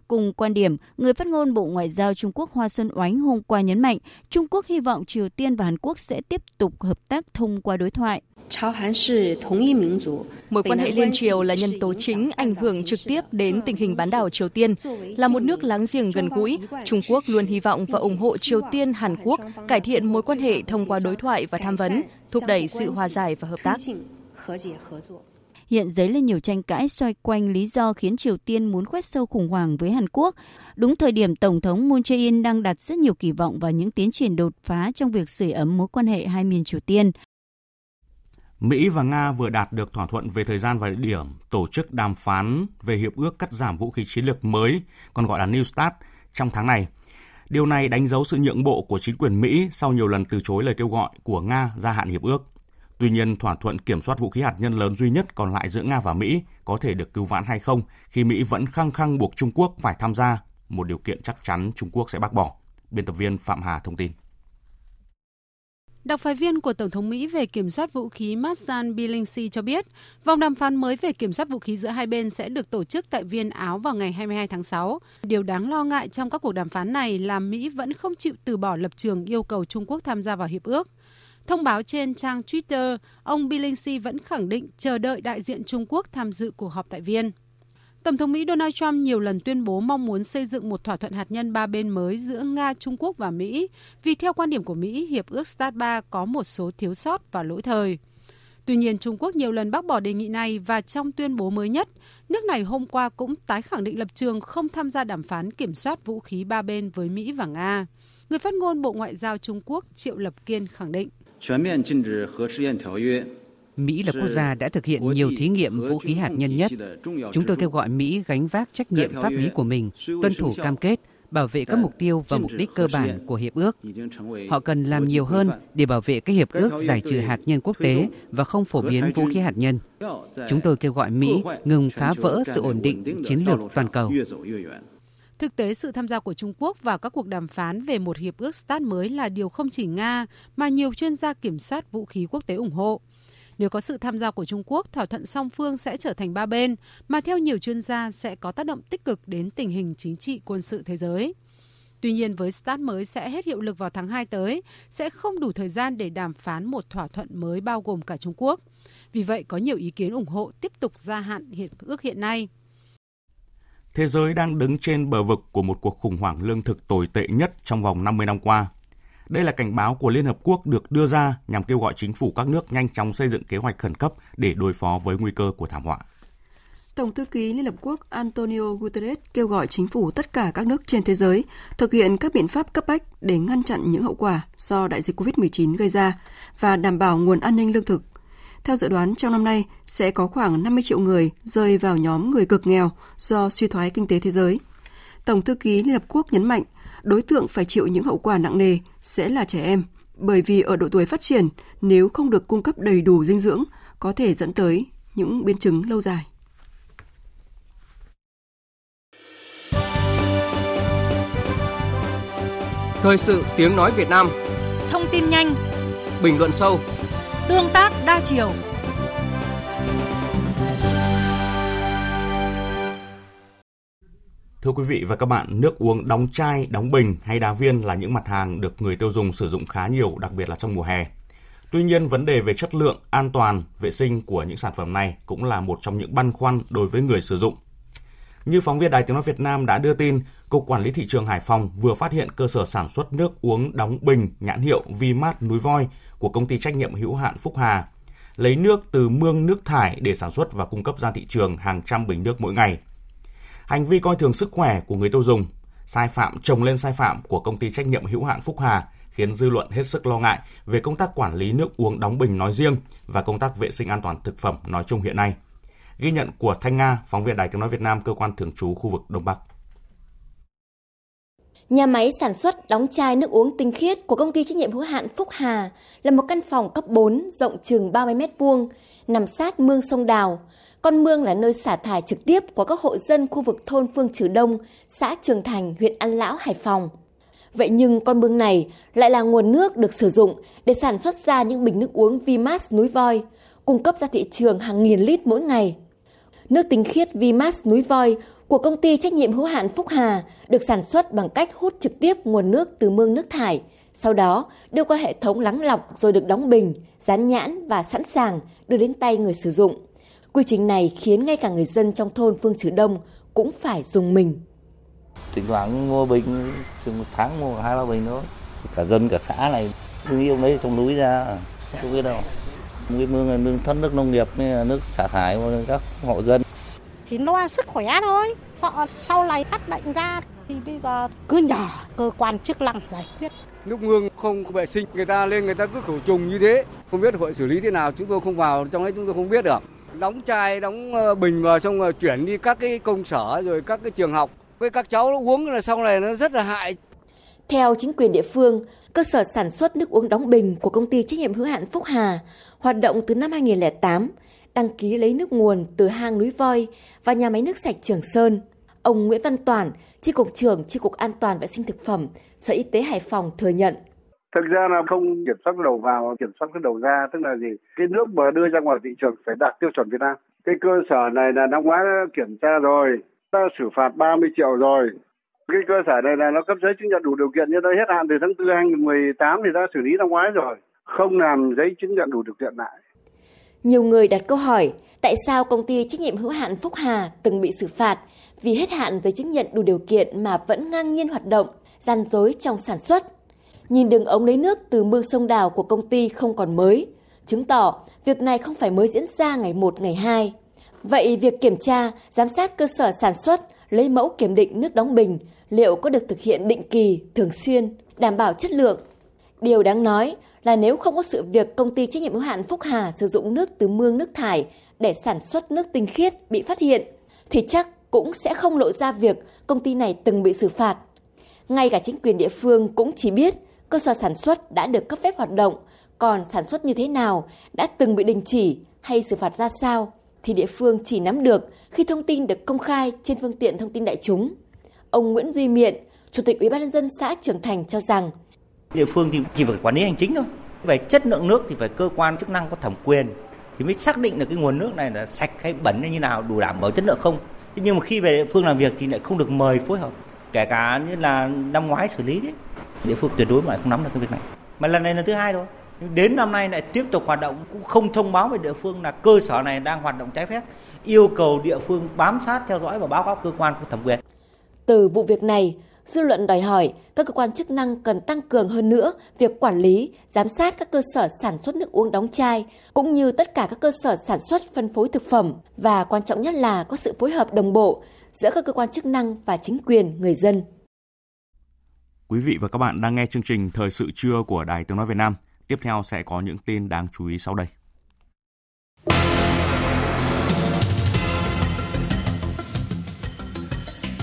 Cùng quan điểm, người phát ngôn Bộ Ngoại giao Trung Quốc Hoa Xuân Oánh hôm qua nhấn mạnh, Trung Quốc hy vọng Triều Tiên và Hàn Quốc sẽ tiếp tục hợp tác thông qua đối thoại. Mối quan hệ liên triều là nhân tố chính ảnh hưởng trực tiếp đến tình hình bán đảo Triều Tiên. Là một nước láng giềng gần gũi, Trung Quốc luôn hy vọng và ủng hộ Triều Tiên, Hàn Quốc cải thiện mối quan hệ thông qua đối thoại và tham vấn, thúc đẩy sự hòa giải và hợp tác hiện dấy lên nhiều tranh cãi xoay quanh lý do khiến Triều Tiên muốn khoét sâu khủng hoảng với Hàn Quốc. Đúng thời điểm Tổng thống Moon Jae-in đang đặt rất nhiều kỳ vọng vào những tiến triển đột phá trong việc sưởi ấm mối quan hệ hai miền Triều Tiên. Mỹ và Nga vừa đạt được thỏa thuận về thời gian và địa điểm tổ chức đàm phán về hiệp ước cắt giảm vũ khí chiến lược mới, còn gọi là New START, trong tháng này. Điều này đánh dấu sự nhượng bộ của chính quyền Mỹ sau nhiều lần từ chối lời kêu gọi của Nga gia hạn hiệp ước. Tuy nhiên, thỏa thuận kiểm soát vũ khí hạt nhân lớn duy nhất còn lại giữa Nga và Mỹ có thể được cứu vãn hay không khi Mỹ vẫn khăng khăng buộc Trung Quốc phải tham gia, một điều kiện chắc chắn Trung Quốc sẽ bác bỏ. Biên tập viên Phạm Hà thông tin. Đặc phái viên của Tổng thống Mỹ về kiểm soát vũ khí Marsan Billingsley cho biết, vòng đàm phán mới về kiểm soát vũ khí giữa hai bên sẽ được tổ chức tại Viên Áo vào ngày 22 tháng 6. Điều đáng lo ngại trong các cuộc đàm phán này là Mỹ vẫn không chịu từ bỏ lập trường yêu cầu Trung Quốc tham gia vào hiệp ước. Thông báo trên trang Twitter, ông Billingsley vẫn khẳng định chờ đợi đại diện Trung Quốc tham dự cuộc họp tại Viên. Tổng thống Mỹ Donald Trump nhiều lần tuyên bố mong muốn xây dựng một thỏa thuận hạt nhân ba bên mới giữa Nga, Trung Quốc và Mỹ, vì theo quan điểm của Mỹ, Hiệp ước START 3 có một số thiếu sót và lỗi thời. Tuy nhiên, Trung Quốc nhiều lần bác bỏ đề nghị này và trong tuyên bố mới nhất, nước này hôm qua cũng tái khẳng định lập trường không tham gia đàm phán kiểm soát vũ khí ba bên với Mỹ và Nga. Người phát ngôn Bộ Ngoại giao Trung Quốc Triệu Lập Kiên khẳng định. Mỹ là quốc gia đã thực hiện nhiều thí nghiệm vũ khí hạt nhân nhất. Chúng tôi kêu gọi Mỹ gánh vác trách nhiệm pháp lý của mình, tuân thủ cam kết, bảo vệ các mục tiêu và mục đích cơ bản của hiệp ước. Họ cần làm nhiều hơn để bảo vệ các hiệp ước giải trừ hạt nhân quốc tế và không phổ biến vũ khí hạt nhân. Chúng tôi kêu gọi Mỹ ngừng phá vỡ sự ổn định chiến lược toàn cầu. Thực tế, sự tham gia của Trung Quốc vào các cuộc đàm phán về một hiệp ước START mới là điều không chỉ Nga mà nhiều chuyên gia kiểm soát vũ khí quốc tế ủng hộ. Nếu có sự tham gia của Trung Quốc, thỏa thuận song phương sẽ trở thành ba bên, mà theo nhiều chuyên gia sẽ có tác động tích cực đến tình hình chính trị quân sự thế giới. Tuy nhiên với START mới sẽ hết hiệu lực vào tháng 2 tới, sẽ không đủ thời gian để đàm phán một thỏa thuận mới bao gồm cả Trung Quốc. Vì vậy có nhiều ý kiến ủng hộ tiếp tục gia hạn hiệp ước hiện nay thế giới đang đứng trên bờ vực của một cuộc khủng hoảng lương thực tồi tệ nhất trong vòng 50 năm qua. Đây là cảnh báo của Liên Hợp Quốc được đưa ra nhằm kêu gọi chính phủ các nước nhanh chóng xây dựng kế hoạch khẩn cấp để đối phó với nguy cơ của thảm họa. Tổng thư ký Liên Hợp Quốc Antonio Guterres kêu gọi chính phủ tất cả các nước trên thế giới thực hiện các biện pháp cấp bách để ngăn chặn những hậu quả do đại dịch COVID-19 gây ra và đảm bảo nguồn an ninh lương thực theo dự đoán, trong năm nay sẽ có khoảng 50 triệu người rơi vào nhóm người cực nghèo do suy thoái kinh tế thế giới. Tổng thư ký Liên Hợp Quốc nhấn mạnh, đối tượng phải chịu những hậu quả nặng nề sẽ là trẻ em, bởi vì ở độ tuổi phát triển, nếu không được cung cấp đầy đủ dinh dưỡng, có thể dẫn tới những biến chứng lâu dài. Thời sự tiếng nói Việt Nam Thông tin nhanh Bình luận sâu Tương tác đa chiều. Thưa quý vị và các bạn, nước uống đóng chai, đóng bình hay đá viên là những mặt hàng được người tiêu dùng sử dụng khá nhiều, đặc biệt là trong mùa hè. Tuy nhiên, vấn đề về chất lượng, an toàn, vệ sinh của những sản phẩm này cũng là một trong những băn khoăn đối với người sử dụng. Như phóng viên Đài Tiếng Nói Việt Nam đã đưa tin, Cục Quản lý Thị trường Hải Phòng vừa phát hiện cơ sở sản xuất nước uống đóng bình nhãn hiệu Vimat Núi Voi của công ty trách nhiệm hữu hạn Phúc Hà, lấy nước từ mương nước thải để sản xuất và cung cấp ra thị trường hàng trăm bình nước mỗi ngày. Hành vi coi thường sức khỏe của người tiêu dùng, sai phạm chồng lên sai phạm của công ty trách nhiệm hữu hạn Phúc Hà khiến dư luận hết sức lo ngại về công tác quản lý nước uống đóng bình nói riêng và công tác vệ sinh an toàn thực phẩm nói chung hiện nay. Ghi nhận của Thanh Nga, phóng viên Đài tiếng nói Việt Nam, cơ quan thường trú khu vực Đông Bắc. Nhà máy sản xuất đóng chai nước uống tinh khiết của công ty trách nhiệm hữu hạn Phúc Hà là một căn phòng cấp 4 rộng chừng 30 m2, nằm sát mương sông Đào. Con mương là nơi xả thải trực tiếp của các hộ dân khu vực thôn Phương Trừ Đông, xã Trường Thành, huyện An Lão, Hải Phòng. Vậy nhưng con mương này lại là nguồn nước được sử dụng để sản xuất ra những bình nước uống Vimas núi voi, cung cấp ra thị trường hàng nghìn lít mỗi ngày. Nước tinh khiết Vimas núi voi của công ty trách nhiệm hữu hạn Phúc Hà được sản xuất bằng cách hút trực tiếp nguồn nước từ mương nước thải, sau đó đưa qua hệ thống lắng lọc rồi được đóng bình, dán nhãn và sẵn sàng đưa đến tay người sử dụng. Quy trình này khiến ngay cả người dân trong thôn Phương Trừ Đông cũng phải dùng mình. Thỉnh thoảng mua bình, chừng một tháng mua hai ba bình thôi. Cả dân cả xã này, không yêu mấy trong núi ra, không biết đâu. Cái mương là mương thoát nước nông nghiệp, nước xả thải của các hộ dân. Chỉ lo sức khỏe thôi, sợ sau này phát bệnh ra thì bây giờ cứ nhờ cơ quan chức năng giải quyết nước mương không vệ sinh người ta lên người ta cứ khử trùng như thế không biết hội xử lý thế nào chúng tôi không vào trong đấy chúng tôi không biết được đóng chai đóng ờ, bình vào xong rồi chuyển đi các cái công sở rồi các cái trường học với các cháu nó uống là sau này nó rất là hại theo chính quyền địa phương cơ sở sản xuất nước uống đóng bình của công ty trách nhiệm hữu hạn Phúc Hà hoạt động từ năm 2008 đăng ký lấy nước nguồn từ hang núi voi và nhà máy nước sạch Trường Sơn. Ông Nguyễn Văn toàn Chi cục trưởng Chi cục An toàn vệ sinh thực phẩm, Sở Y tế Hải Phòng thừa nhận. Thực ra là không kiểm soát đầu vào, kiểm soát cái đầu ra, tức là gì? Cái nước mà đưa ra ngoài thị trường phải đạt tiêu chuẩn Việt Nam. Cái cơ sở này là năm ngoái kiểm tra rồi, ta xử phạt 30 triệu rồi. Cái cơ sở này là nó cấp giấy chứng nhận đủ điều kiện nhưng nó hết hạn từ tháng 4 2018 thì ta xử lý năm ngoái rồi. Không làm giấy chứng nhận đủ điều kiện lại. Nhiều người đặt câu hỏi, tại sao công ty trách nhiệm hữu hạn Phúc Hà từng bị xử phạt vì hết hạn giấy chứng nhận đủ điều kiện mà vẫn ngang nhiên hoạt động, gian dối trong sản xuất. Nhìn đường ống lấy nước từ mương sông Đào của công ty không còn mới, chứng tỏ việc này không phải mới diễn ra ngày 1 ngày 2. Vậy việc kiểm tra, giám sát cơ sở sản xuất, lấy mẫu kiểm định nước đóng bình liệu có được thực hiện định kỳ, thường xuyên, đảm bảo chất lượng? Điều đáng nói là nếu không có sự việc công ty trách nhiệm hữu hạn Phúc Hà sử dụng nước từ mương nước thải để sản xuất nước tinh khiết bị phát hiện, thì chắc cũng sẽ không lộ ra việc công ty này từng bị xử phạt. Ngay cả chính quyền địa phương cũng chỉ biết cơ sở sản xuất đã được cấp phép hoạt động, còn sản xuất như thế nào, đã từng bị đình chỉ hay xử phạt ra sao thì địa phương chỉ nắm được khi thông tin được công khai trên phương tiện thông tin đại chúng. Ông Nguyễn Duy Miện, Chủ tịch Ủy ban nhân dân xã Trường Thành cho rằng địa phương thì chỉ phải quản lý hành chính thôi. Về chất lượng nước thì phải cơ quan chức năng có thẩm quyền thì mới xác định được cái nguồn nước này là sạch hay bẩn hay như nào đủ đảm bảo chất lượng không. Thế nhưng mà khi về địa phương làm việc thì lại không được mời phối hợp kể cả như là năm ngoái xử lý đấy địa phương tuyệt đối mà lại không nắm được cái việc này. Mà lần này là thứ hai rồi đến năm nay lại tiếp tục hoạt động cũng không thông báo về địa phương là cơ sở này đang hoạt động trái phép yêu cầu địa phương bám sát theo dõi và báo cáo cơ quan có thẩm quyền. Từ vụ việc này dư luận đòi hỏi các cơ quan chức năng cần tăng cường hơn nữa việc quản lý, giám sát các cơ sở sản xuất nước uống đóng chai, cũng như tất cả các cơ sở sản xuất phân phối thực phẩm. Và quan trọng nhất là có sự phối hợp đồng bộ giữa các cơ quan chức năng và chính quyền người dân. Quý vị và các bạn đang nghe chương trình Thời sự trưa của Đài Tiếng Nói Việt Nam. Tiếp theo sẽ có những tin đáng chú ý sau đây.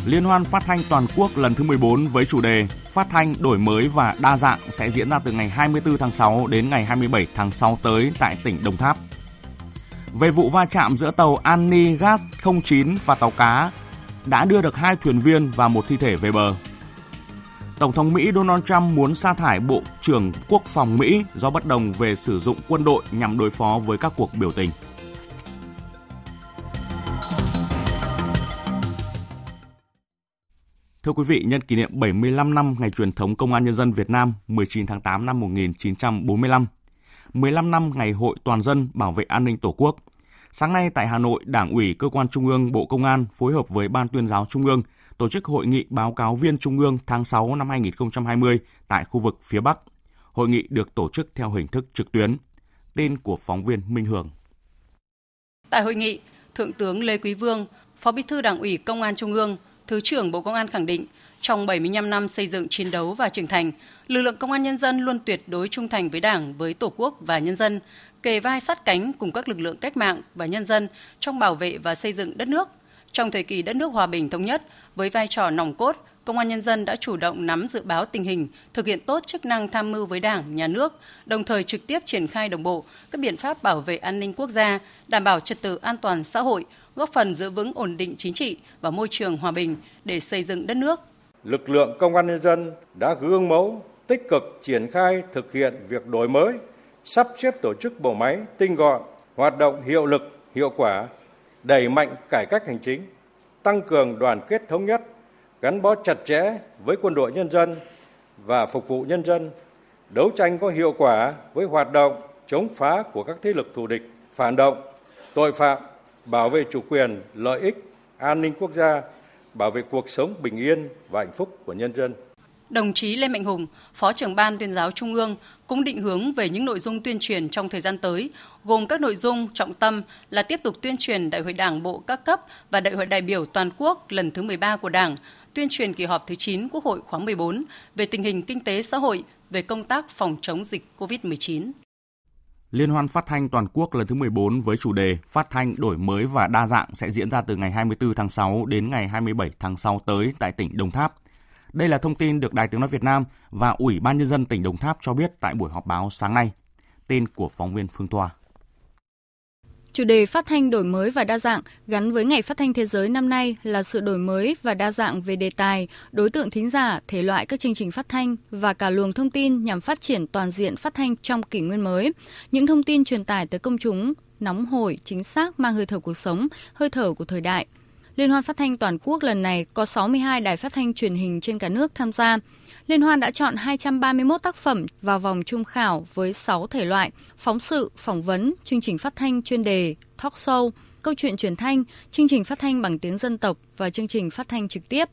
Liên hoan phát thanh toàn quốc lần thứ 14 với chủ đề Phát thanh đổi mới và đa dạng sẽ diễn ra từ ngày 24 tháng 6 đến ngày 27 tháng 6 tới tại tỉnh Đồng Tháp. Về vụ va chạm giữa tàu Anni Gas 09 và tàu cá đã đưa được hai thuyền viên và một thi thể về bờ. Tổng thống Mỹ Donald Trump muốn sa thải Bộ trưởng Quốc phòng Mỹ do bất đồng về sử dụng quân đội nhằm đối phó với các cuộc biểu tình. Thưa quý vị, nhân kỷ niệm 75 năm ngày truyền thống Công an Nhân dân Việt Nam 19 tháng 8 năm 1945, 15 năm ngày Hội Toàn dân Bảo vệ an ninh Tổ quốc, sáng nay tại Hà Nội, Đảng ủy Cơ quan Trung ương Bộ Công an phối hợp với Ban tuyên giáo Trung ương tổ chức hội nghị báo cáo viên Trung ương tháng 6 năm 2020 tại khu vực phía Bắc. Hội nghị được tổ chức theo hình thức trực tuyến. Tin của phóng viên Minh Hường. Tại hội nghị, Thượng tướng Lê Quý Vương, Phó Bí thư Đảng ủy Công an Trung ương, Thứ trưởng Bộ Công an khẳng định, trong 75 năm xây dựng chiến đấu và trưởng thành, lực lượng công an nhân dân luôn tuyệt đối trung thành với Đảng, với Tổ quốc và nhân dân, kề vai sát cánh cùng các lực lượng cách mạng và nhân dân trong bảo vệ và xây dựng đất nước. Trong thời kỳ đất nước hòa bình thống nhất, với vai trò nòng cốt, Công an Nhân dân đã chủ động nắm dự báo tình hình, thực hiện tốt chức năng tham mưu với Đảng, Nhà nước, đồng thời trực tiếp triển khai đồng bộ các biện pháp bảo vệ an ninh quốc gia, đảm bảo trật tự an toàn xã hội, góp phần giữ vững ổn định chính trị và môi trường hòa bình để xây dựng đất nước. Lực lượng Công an Nhân dân đã gương mẫu, tích cực triển khai thực hiện việc đổi mới, sắp xếp tổ chức bộ máy tinh gọn, hoạt động hiệu lực, hiệu quả, đẩy mạnh cải cách hành chính, tăng cường đoàn kết thống nhất, gắn bó chặt chẽ với quân đội nhân dân và phục vụ nhân dân, đấu tranh có hiệu quả với hoạt động chống phá của các thế lực thù địch, phản động, tội phạm, bảo vệ chủ quyền, lợi ích, an ninh quốc gia, bảo vệ cuộc sống bình yên và hạnh phúc của nhân dân. Đồng chí Lê Mạnh Hùng, Phó trưởng Ban tuyên giáo Trung ương cũng định hướng về những nội dung tuyên truyền trong thời gian tới, gồm các nội dung trọng tâm là tiếp tục tuyên truyền Đại hội Đảng bộ các cấp và Đại hội đại biểu toàn quốc lần thứ 13 của Đảng, tuyên truyền kỳ họp thứ 9 Quốc hội khóa 14 về tình hình kinh tế xã hội, về công tác phòng chống dịch COVID-19. Liên hoan phát thanh toàn quốc lần thứ 14 với chủ đề Phát thanh đổi mới và đa dạng sẽ diễn ra từ ngày 24 tháng 6 đến ngày 27 tháng 6 tới tại tỉnh Đồng Tháp. Đây là thông tin được Đài Tiếng Nói Việt Nam và Ủy ban Nhân dân tỉnh Đồng Tháp cho biết tại buổi họp báo sáng nay. Tên của phóng viên Phương Thoa. Chủ đề phát thanh đổi mới và đa dạng gắn với Ngày Phát thanh Thế giới năm nay là sự đổi mới và đa dạng về đề tài, đối tượng thính giả, thể loại các chương trình phát thanh và cả luồng thông tin nhằm phát triển toàn diện phát thanh trong kỷ nguyên mới. Những thông tin truyền tải tới công chúng nóng hổi, chính xác, mang hơi thở cuộc sống, hơi thở của thời đại. Liên hoan phát thanh toàn quốc lần này có 62 đài phát thanh truyền hình trên cả nước tham gia. Liên hoan đã chọn 231 tác phẩm vào vòng trung khảo với 6 thể loại: phóng sự, phỏng vấn, chương trình phát thanh chuyên đề, talk show, câu chuyện truyền thanh, chương trình phát thanh bằng tiếng dân tộc và chương trình phát thanh trực tiếp.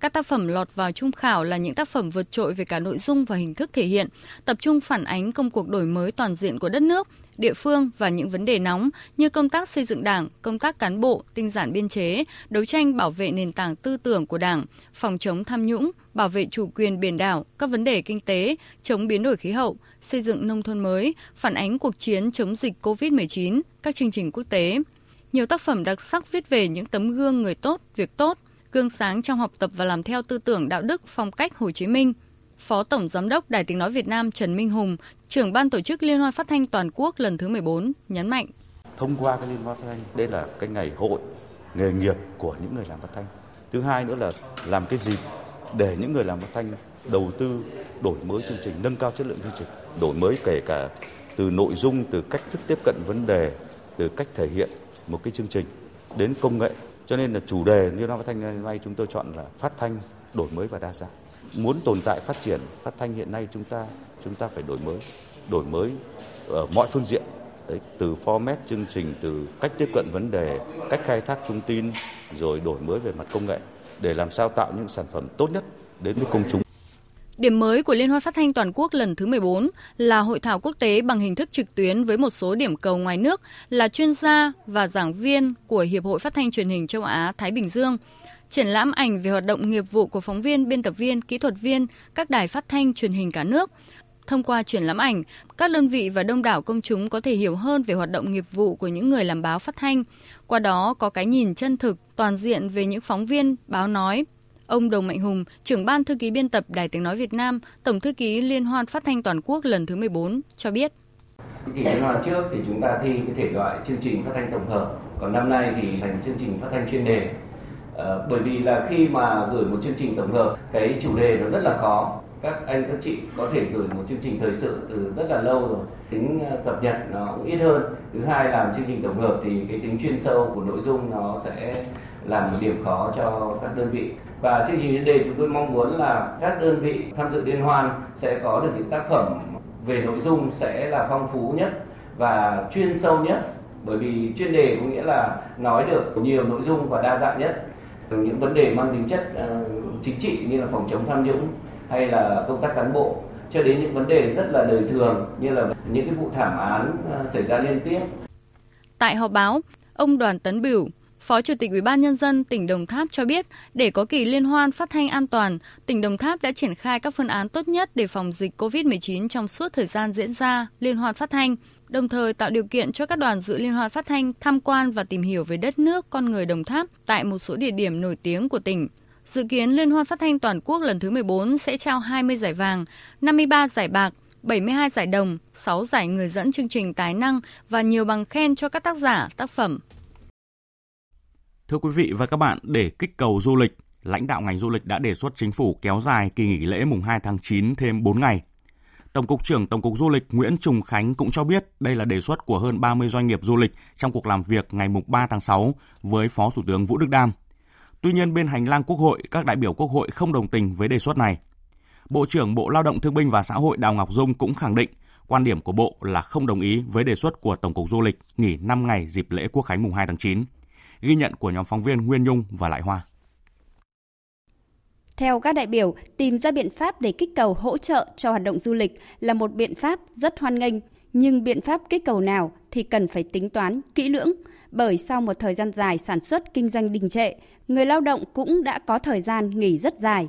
Các tác phẩm lọt vào trung khảo là những tác phẩm vượt trội về cả nội dung và hình thức thể hiện, tập trung phản ánh công cuộc đổi mới toàn diện của đất nước, địa phương và những vấn đề nóng như công tác xây dựng Đảng, công tác cán bộ, tinh giản biên chế, đấu tranh bảo vệ nền tảng tư tưởng của Đảng, phòng chống tham nhũng, bảo vệ chủ quyền biển đảo, các vấn đề kinh tế, chống biến đổi khí hậu, xây dựng nông thôn mới, phản ánh cuộc chiến chống dịch COVID-19, các chương trình quốc tế. Nhiều tác phẩm đặc sắc viết về những tấm gương người tốt, việc tốt, gương sáng trong học tập và làm theo tư tưởng đạo đức phong cách Hồ Chí Minh. Phó Tổng Giám đốc Đài Tiếng Nói Việt Nam Trần Minh Hùng, trưởng ban tổ chức Liên hoan phát thanh toàn quốc lần thứ 14, nhấn mạnh. Thông qua cái Liên hoan phát thanh, đây là cái ngày hội nghề nghiệp của những người làm phát thanh. Thứ hai nữa là làm cái gì để những người làm phát thanh đầu tư đổi mới chương trình, nâng cao chất lượng chương trình, đổi mới kể cả từ nội dung, từ cách thức tiếp cận vấn đề, từ cách thể hiện một cái chương trình đến công nghệ. Cho nên là chủ đề Liên hoan phát thanh năm nay chúng tôi chọn là phát thanh đổi mới và đa dạng. Muốn tồn tại phát triển phát thanh hiện nay chúng ta chúng ta phải đổi mới, đổi mới ở mọi phương diện. Đấy, từ format chương trình, từ cách tiếp cận vấn đề, cách khai thác thông tin, rồi đổi mới về mặt công nghệ để làm sao tạo những sản phẩm tốt nhất đến với công chúng. Điểm mới của Liên hoan phát thanh toàn quốc lần thứ 14 là hội thảo quốc tế bằng hình thức trực tuyến với một số điểm cầu ngoài nước là chuyên gia và giảng viên của Hiệp hội Phát thanh Truyền hình Châu Á Thái Bình Dương. Triển lãm ảnh về hoạt động nghiệp vụ của phóng viên, biên tập viên, kỹ thuật viên các đài phát thanh truyền hình cả nước. Thông qua triển lãm ảnh, các đơn vị và đông đảo công chúng có thể hiểu hơn về hoạt động nghiệp vụ của những người làm báo phát thanh. Qua đó có cái nhìn chân thực, toàn diện về những phóng viên, báo nói, Ông Đồng Mạnh Hùng, trưởng ban thư ký biên tập Đài Tiếng Nói Việt Nam, Tổng thư ký Liên hoan phát thanh toàn quốc lần thứ 14 cho biết. Kỳ liên hoan trước thì chúng ta thi cái thể loại chương trình phát thanh tổng hợp, còn năm nay thì thành chương trình phát thanh chuyên đề. Ờ, bởi vì là khi mà gửi một chương trình tổng hợp, cái chủ đề nó rất là khó. Các anh các chị có thể gửi một chương trình thời sự từ rất là lâu rồi, tính ờ, cập nhật nó cũng ít hơn. Thứ hai làm chương trình tổng hợp thì cái tính chuyên sâu của nội dung nó sẽ là một điểm khó cho các đơn vị và chương trình chuyên đề chúng tôi mong muốn là các đơn vị tham dự liên hoan sẽ có được những tác phẩm về nội dung sẽ là phong phú nhất và chuyên sâu nhất bởi vì chuyên đề có nghĩa là nói được nhiều nội dung và đa dạng nhất những vấn đề mang tính chất uh, chính trị như là phòng chống tham nhũng hay là công tác cán bộ cho đến những vấn đề rất là đời thường như là những cái vụ thảm án uh, xảy ra liên tiếp. Tại họp báo, ông Đoàn Tấn Bửu, Phó Chủ tịch Ủy ban nhân dân tỉnh Đồng Tháp cho biết, để có kỳ liên hoan phát thanh an toàn, tỉnh Đồng Tháp đã triển khai các phương án tốt nhất để phòng dịch COVID-19 trong suốt thời gian diễn ra liên hoan phát thanh, đồng thời tạo điều kiện cho các đoàn dự liên hoan phát thanh tham quan và tìm hiểu về đất nước, con người Đồng Tháp tại một số địa điểm nổi tiếng của tỉnh. Dự kiến Liên hoan phát thanh toàn quốc lần thứ 14 sẽ trao 20 giải vàng, 53 giải bạc, 72 giải đồng, 6 giải người dẫn chương trình tài năng và nhiều bằng khen cho các tác giả, tác phẩm. Thưa quý vị và các bạn, để kích cầu du lịch, lãnh đạo ngành du lịch đã đề xuất chính phủ kéo dài kỳ nghỉ lễ mùng 2 tháng 9 thêm 4 ngày. Tổng cục trưởng Tổng cục Du lịch Nguyễn Trùng Khánh cũng cho biết đây là đề xuất của hơn 30 doanh nghiệp du lịch trong cuộc làm việc ngày mùng 3 tháng 6 với Phó Thủ tướng Vũ Đức Đam. Tuy nhiên, bên hành lang Quốc hội, các đại biểu Quốc hội không đồng tình với đề xuất này. Bộ trưởng Bộ Lao động Thương binh và Xã hội Đào Ngọc Dung cũng khẳng định quan điểm của Bộ là không đồng ý với đề xuất của Tổng cục Du lịch nghỉ 5 ngày dịp lễ Quốc khánh mùng 2 tháng 9. Ghi nhận của nhóm phóng viên Nguyên Nhung và Lại Hoa. Theo các đại biểu, tìm ra biện pháp để kích cầu hỗ trợ cho hoạt động du lịch là một biện pháp rất hoan nghênh, nhưng biện pháp kích cầu nào thì cần phải tính toán kỹ lưỡng, bởi sau một thời gian dài sản xuất kinh doanh đình trệ, người lao động cũng đã có thời gian nghỉ rất dài.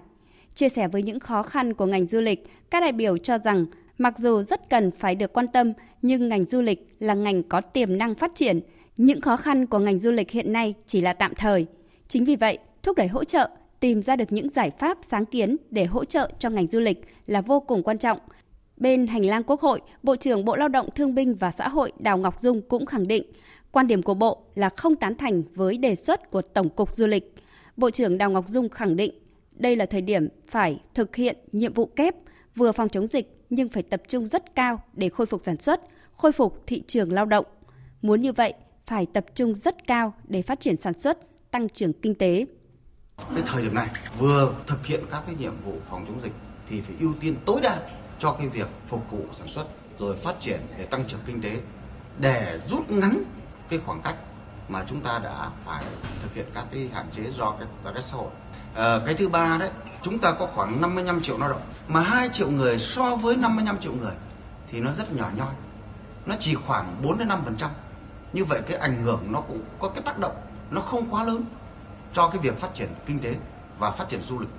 Chia sẻ với những khó khăn của ngành du lịch, các đại biểu cho rằng mặc dù rất cần phải được quan tâm, nhưng ngành du lịch là ngành có tiềm năng phát triển. Những khó khăn của ngành du lịch hiện nay chỉ là tạm thời. Chính vì vậy, thúc đẩy hỗ trợ, tìm ra được những giải pháp sáng kiến để hỗ trợ cho ngành du lịch là vô cùng quan trọng. Bên hành lang Quốc hội, Bộ trưởng Bộ Lao động Thương binh và Xã hội Đào Ngọc Dung cũng khẳng định Quan điểm của Bộ là không tán thành với đề xuất của Tổng cục Du lịch. Bộ trưởng Đào Ngọc Dung khẳng định đây là thời điểm phải thực hiện nhiệm vụ kép vừa phòng chống dịch nhưng phải tập trung rất cao để khôi phục sản xuất, khôi phục thị trường lao động. Muốn như vậy, phải tập trung rất cao để phát triển sản xuất, tăng trưởng kinh tế. Cái thời điểm này vừa thực hiện các cái nhiệm vụ phòng chống dịch thì phải ưu tiên tối đa cho cái việc phục vụ sản xuất rồi phát triển để tăng trưởng kinh tế để rút ngắn cái khoảng cách mà chúng ta đã phải thực hiện các cái hạn chế do cái giãn cách xã hội. À, cái thứ ba đấy, chúng ta có khoảng 55 triệu lao động mà 2 triệu người so với 55 triệu người thì nó rất nhỏ nhoi. Nó chỉ khoảng 4 đến 5%. Như vậy cái ảnh hưởng nó cũng có cái tác động nó không quá lớn cho cái việc phát triển kinh tế và phát triển du lịch.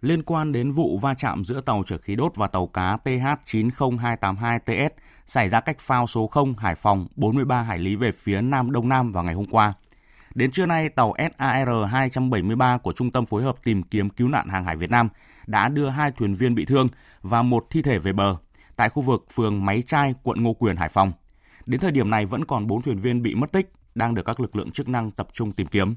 Liên quan đến vụ va chạm giữa tàu chở khí đốt và tàu cá TH90282TS xảy ra cách phao số 0 Hải Phòng 43 hải lý về phía Nam Đông Nam vào ngày hôm qua. Đến trưa nay, tàu SAR-273 của Trung tâm Phối hợp Tìm kiếm Cứu nạn Hàng hải Việt Nam đã đưa hai thuyền viên bị thương và một thi thể về bờ tại khu vực phường Máy Trai, quận Ngô Quyền, Hải Phòng. Đến thời điểm này vẫn còn 4 thuyền viên bị mất tích, đang được các lực lượng chức năng tập trung tìm kiếm.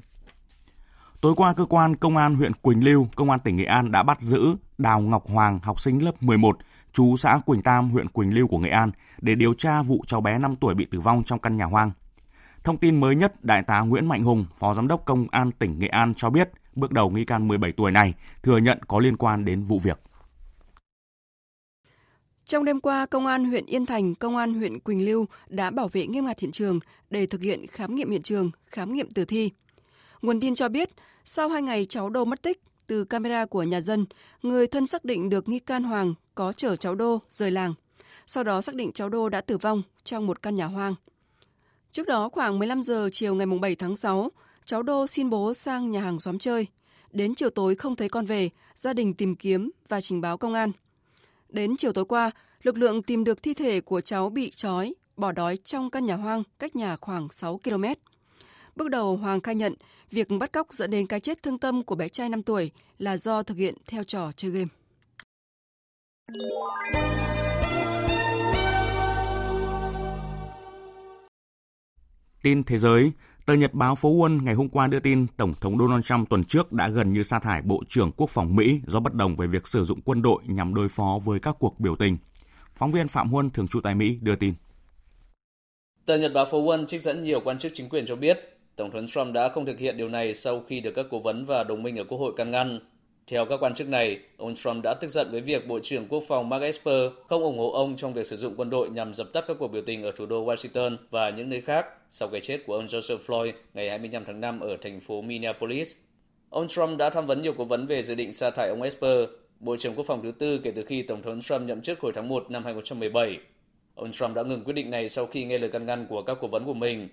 Tối qua, cơ quan công an huyện Quỳnh Lưu, công an tỉnh Nghệ An đã bắt giữ Đào Ngọc Hoàng, học sinh lớp 11, chú xã Quỳnh Tam, huyện Quỳnh Lưu của Nghệ An để điều tra vụ cháu bé 5 tuổi bị tử vong trong căn nhà hoang. Thông tin mới nhất, Đại tá Nguyễn Mạnh Hùng, Phó Giám đốc Công an tỉnh Nghệ An cho biết, bước đầu nghi can 17 tuổi này thừa nhận có liên quan đến vụ việc. Trong đêm qua, Công an huyện Yên Thành, Công an huyện Quỳnh Lưu đã bảo vệ nghiêm ngặt hiện trường để thực hiện khám nghiệm hiện trường, khám nghiệm tử thi. Nguồn tin cho biết, sau hai ngày cháu Đô mất tích, từ camera của nhà dân, người thân xác định được nghi can Hoàng có chở cháu Đô rời làng. Sau đó xác định cháu Đô đã tử vong trong một căn nhà hoang. Trước đó khoảng 15 giờ chiều ngày 7 tháng 6, cháu Đô xin bố sang nhà hàng xóm chơi. Đến chiều tối không thấy con về, gia đình tìm kiếm và trình báo công an. Đến chiều tối qua, lực lượng tìm được thi thể của cháu bị trói, bỏ đói trong căn nhà hoang cách nhà khoảng 6 km. Bước đầu Hoàng khai nhận việc bắt cóc dẫn đến cái chết thương tâm của bé trai 5 tuổi là do thực hiện theo trò chơi game. Tin thế giới, tờ Nhật báo Phố Wall ngày hôm qua đưa tin Tổng thống Donald Trump tuần trước đã gần như sa thải Bộ trưởng Quốc phòng Mỹ do bất đồng về việc sử dụng quân đội nhằm đối phó với các cuộc biểu tình. Phóng viên Phạm Huân, thường trú tại Mỹ, đưa tin. Tờ Nhật báo Phố Wall trích dẫn nhiều quan chức chính quyền cho biết, Tổng thống Trump đã không thực hiện điều này sau khi được các cố vấn và đồng minh ở Quốc hội can ngăn. Theo các quan chức này, ông Trump đã tức giận với việc Bộ trưởng Quốc phòng Mark Esper không ủng hộ ông trong việc sử dụng quân đội nhằm dập tắt các cuộc biểu tình ở thủ đô Washington và những nơi khác sau cái chết của ông Joseph Floyd ngày 25 tháng 5 ở thành phố Minneapolis. Ông Trump đã tham vấn nhiều cố vấn về dự định sa thải ông Esper, Bộ trưởng Quốc phòng thứ tư kể từ khi Tổng thống Trump nhậm chức hồi tháng 1 năm 2017. Ông Trump đã ngừng quyết định này sau khi nghe lời căn ngăn của các cố vấn của mình.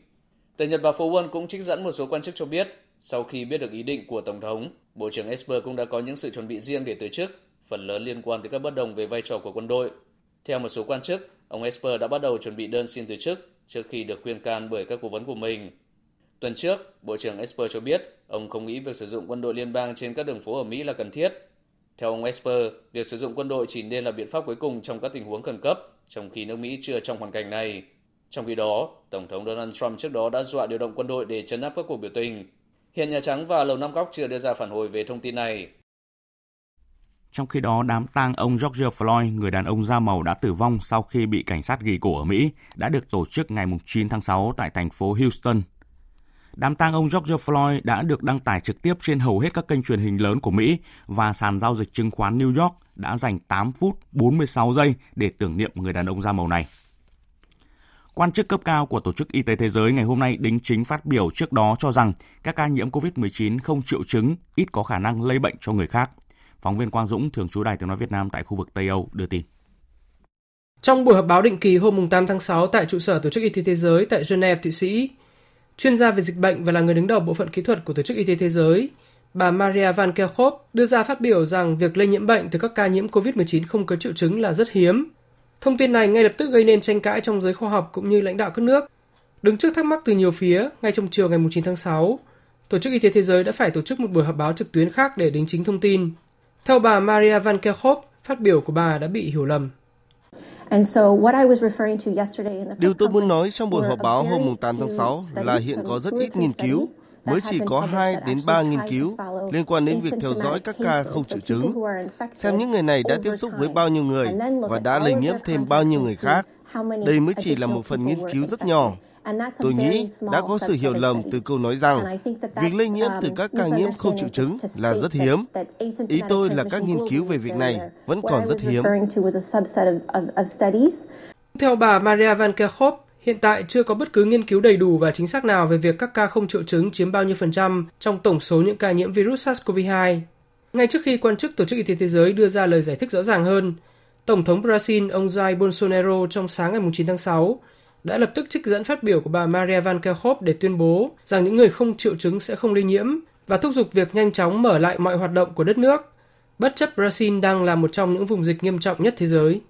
Tờ Nhật báo Phố Wall cũng trích dẫn một số quan chức cho biết, sau khi biết được ý định của Tổng thống, Bộ trưởng Esper cũng đã có những sự chuẩn bị riêng để từ chức, phần lớn liên quan tới các bất đồng về vai trò của quân đội. Theo một số quan chức, ông Esper đã bắt đầu chuẩn bị đơn xin từ chức trước khi được khuyên can bởi các cố vấn của mình. Tuần trước, Bộ trưởng Esper cho biết ông không nghĩ việc sử dụng quân đội liên bang trên các đường phố ở Mỹ là cần thiết. Theo ông Esper, việc sử dụng quân đội chỉ nên là biện pháp cuối cùng trong các tình huống khẩn cấp, trong khi nước Mỹ chưa trong hoàn cảnh này. Trong khi đó, Tổng thống Donald Trump trước đó đã dọa điều động quân đội để chấn áp các cuộc biểu tình. Hiện Nhà Trắng và Lầu Năm Góc chưa đưa ra phản hồi về thông tin này. Trong khi đó, đám tang ông George Floyd, người đàn ông da màu đã tử vong sau khi bị cảnh sát ghi cổ ở Mỹ, đã được tổ chức ngày 9 tháng 6 tại thành phố Houston. Đám tang ông George Floyd đã được đăng tải trực tiếp trên hầu hết các kênh truyền hình lớn của Mỹ và sàn giao dịch chứng khoán New York đã dành 8 phút 46 giây để tưởng niệm người đàn ông da màu này. Quan chức cấp cao của Tổ chức Y tế Thế giới ngày hôm nay đính chính phát biểu trước đó cho rằng các ca nhiễm COVID-19 không triệu chứng, ít có khả năng lây bệnh cho người khác. Phóng viên Quang Dũng, thường trú Đài Tiếng Nói Việt Nam tại khu vực Tây Âu đưa tin. Trong buổi họp báo định kỳ hôm 8 tháng 6 tại trụ sở Tổ chức Y tế Thế giới tại Geneva, Thụy Sĩ, chuyên gia về dịch bệnh và là người đứng đầu bộ phận kỹ thuật của Tổ chức Y tế Thế giới, bà Maria Van Kerkhove đưa ra phát biểu rằng việc lây nhiễm bệnh từ các ca nhiễm COVID-19 không có triệu chứng là rất hiếm. Thông tin này ngay lập tức gây nên tranh cãi trong giới khoa học cũng như lãnh đạo các nước. Đứng trước thắc mắc từ nhiều phía, ngay trong chiều ngày 9 tháng 6, Tổ chức Y tế Thế giới đã phải tổ chức một buổi họp báo trực tuyến khác để đính chính thông tin. Theo bà Maria Van Kerkhove, phát biểu của bà đã bị hiểu lầm. Điều tôi muốn nói trong buổi họp báo hôm 8 tháng 6 là hiện có rất ít nghiên cứu, mới chỉ có 2 đến 3 nghiên cứu liên quan đến việc theo dõi các ca không triệu chứng, xem những người này đã tiếp xúc với bao nhiêu người và đã lây nhiễm thêm bao nhiêu người khác. Đây mới chỉ là một phần nghiên cứu rất nhỏ Tôi nghĩ đã có sự hiểu lầm từ câu nói rằng việc lây nhiễm từ các ca nhiễm không triệu chứng là rất hiếm. Ý tôi là các nghiên cứu về việc này vẫn còn rất hiếm. Theo bà Maria Van Kerkhove, hiện tại chưa có bất cứ nghiên cứu đầy đủ và chính xác nào về việc các ca không triệu chứng chiếm bao nhiêu phần trăm trong tổng số những ca nhiễm virus SARS-CoV-2. Ngay trước khi quan chức Tổ chức Y tế Thế giới đưa ra lời giải thích rõ ràng hơn, Tổng thống Brazil ông Jair Bolsonaro trong sáng ngày 9 tháng 6 đã lập tức trích dẫn phát biểu của bà Maria Van Kerkhove để tuyên bố rằng những người không triệu chứng sẽ không lây nhiễm và thúc giục việc nhanh chóng mở lại mọi hoạt động của đất nước, bất chấp Brazil đang là một trong những vùng dịch nghiêm trọng nhất thế giới.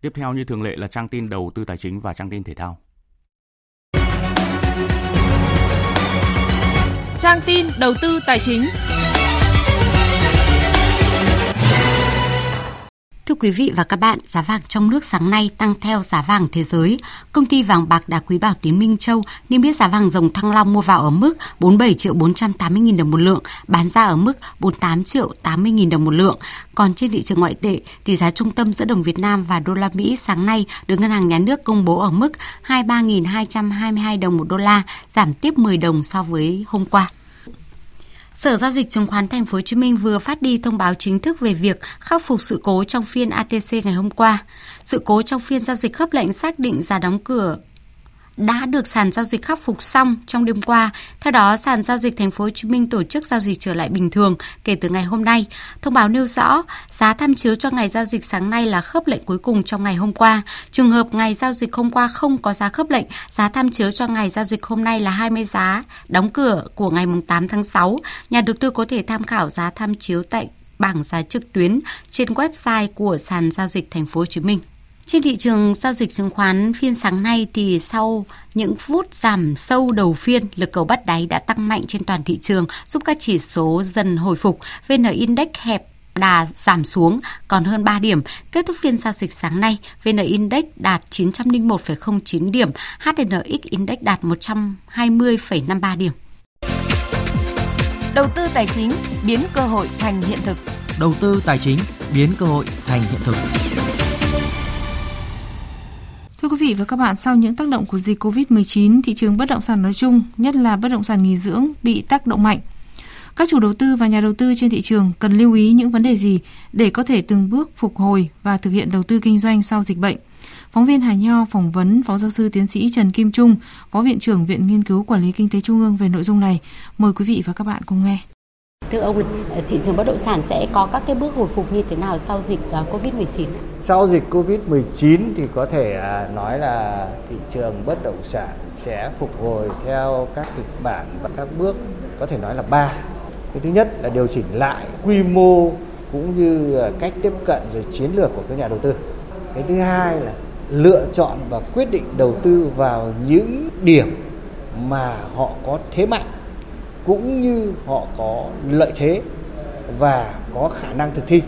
Tiếp theo như thường lệ là trang tin đầu tư tài chính và trang tin thể thao. Trang tin đầu tư tài chính. Thưa quý vị và các bạn, giá vàng trong nước sáng nay tăng theo giá vàng thế giới. Công ty vàng bạc đá quý Bảo Tín Minh Châu niêm yết giá vàng dòng thăng long mua vào ở mức 47 triệu 480 000 đồng một lượng, bán ra ở mức 48 triệu 80 000 đồng một lượng. Còn trên thị trường ngoại tệ, tỷ giá trung tâm giữa đồng Việt Nam và đô la Mỹ sáng nay được Ngân hàng Nhà nước công bố ở mức 23.222 đồng một đô la, giảm tiếp 10 đồng so với hôm qua. Sở giao dịch chứng khoán Thành phố Hồ Chí Minh vừa phát đi thông báo chính thức về việc khắc phục sự cố trong phiên ATC ngày hôm qua. Sự cố trong phiên giao dịch khớp lệnh xác định giá đóng cửa đã được sàn giao dịch khắc phục xong trong đêm qua. Theo đó, sàn giao dịch Thành phố Hồ Chí Minh tổ chức giao dịch trở lại bình thường kể từ ngày hôm nay. Thông báo nêu rõ, giá tham chiếu cho ngày giao dịch sáng nay là khớp lệnh cuối cùng trong ngày hôm qua. Trường hợp ngày giao dịch hôm qua không có giá khớp lệnh, giá tham chiếu cho ngày giao dịch hôm nay là 20 giá đóng cửa của ngày 8 tháng 6. Nhà đầu tư có thể tham khảo giá tham chiếu tại bảng giá trực tuyến trên website của sàn giao dịch Thành phố Hồ Chí Minh. Trên thị trường giao dịch chứng khoán phiên sáng nay thì sau những phút giảm sâu đầu phiên, lực cầu bắt đáy đã tăng mạnh trên toàn thị trường, giúp các chỉ số dần hồi phục. VN Index hẹp đà giảm xuống còn hơn 3 điểm. Kết thúc phiên giao dịch sáng nay, VN Index đạt 901,09 điểm, HNX Index đạt 120,53 điểm. Đầu tư tài chính biến cơ hội thành hiện thực. Đầu tư tài chính biến cơ hội thành hiện thực. Thưa quý vị và các bạn, sau những tác động của dịch Covid-19, thị trường bất động sản nói chung, nhất là bất động sản nghỉ dưỡng bị tác động mạnh. Các chủ đầu tư và nhà đầu tư trên thị trường cần lưu ý những vấn đề gì để có thể từng bước phục hồi và thực hiện đầu tư kinh doanh sau dịch bệnh. Phóng viên Hà Nho phỏng vấn Phó Giáo sư Tiến sĩ Trần Kim Trung, Phó Viện trưởng Viện Nghiên cứu Quản lý Kinh tế Trung ương về nội dung này. Mời quý vị và các bạn cùng nghe. Thưa ông, thị trường bất động sản sẽ có các cái bước hồi phục như thế nào sau dịch à, Covid-19? Sau dịch Covid-19 thì có thể à, nói là thị trường bất động sản sẽ phục hồi theo các kịch bản và các bước có thể nói là ba. Cái thứ nhất là điều chỉnh lại quy mô cũng như cách tiếp cận rồi chiến lược của các nhà đầu tư. Cái thứ hai là lựa chọn và quyết định đầu tư vào những điểm mà họ có thế mạnh cũng như họ có lợi thế và có khả năng thực thi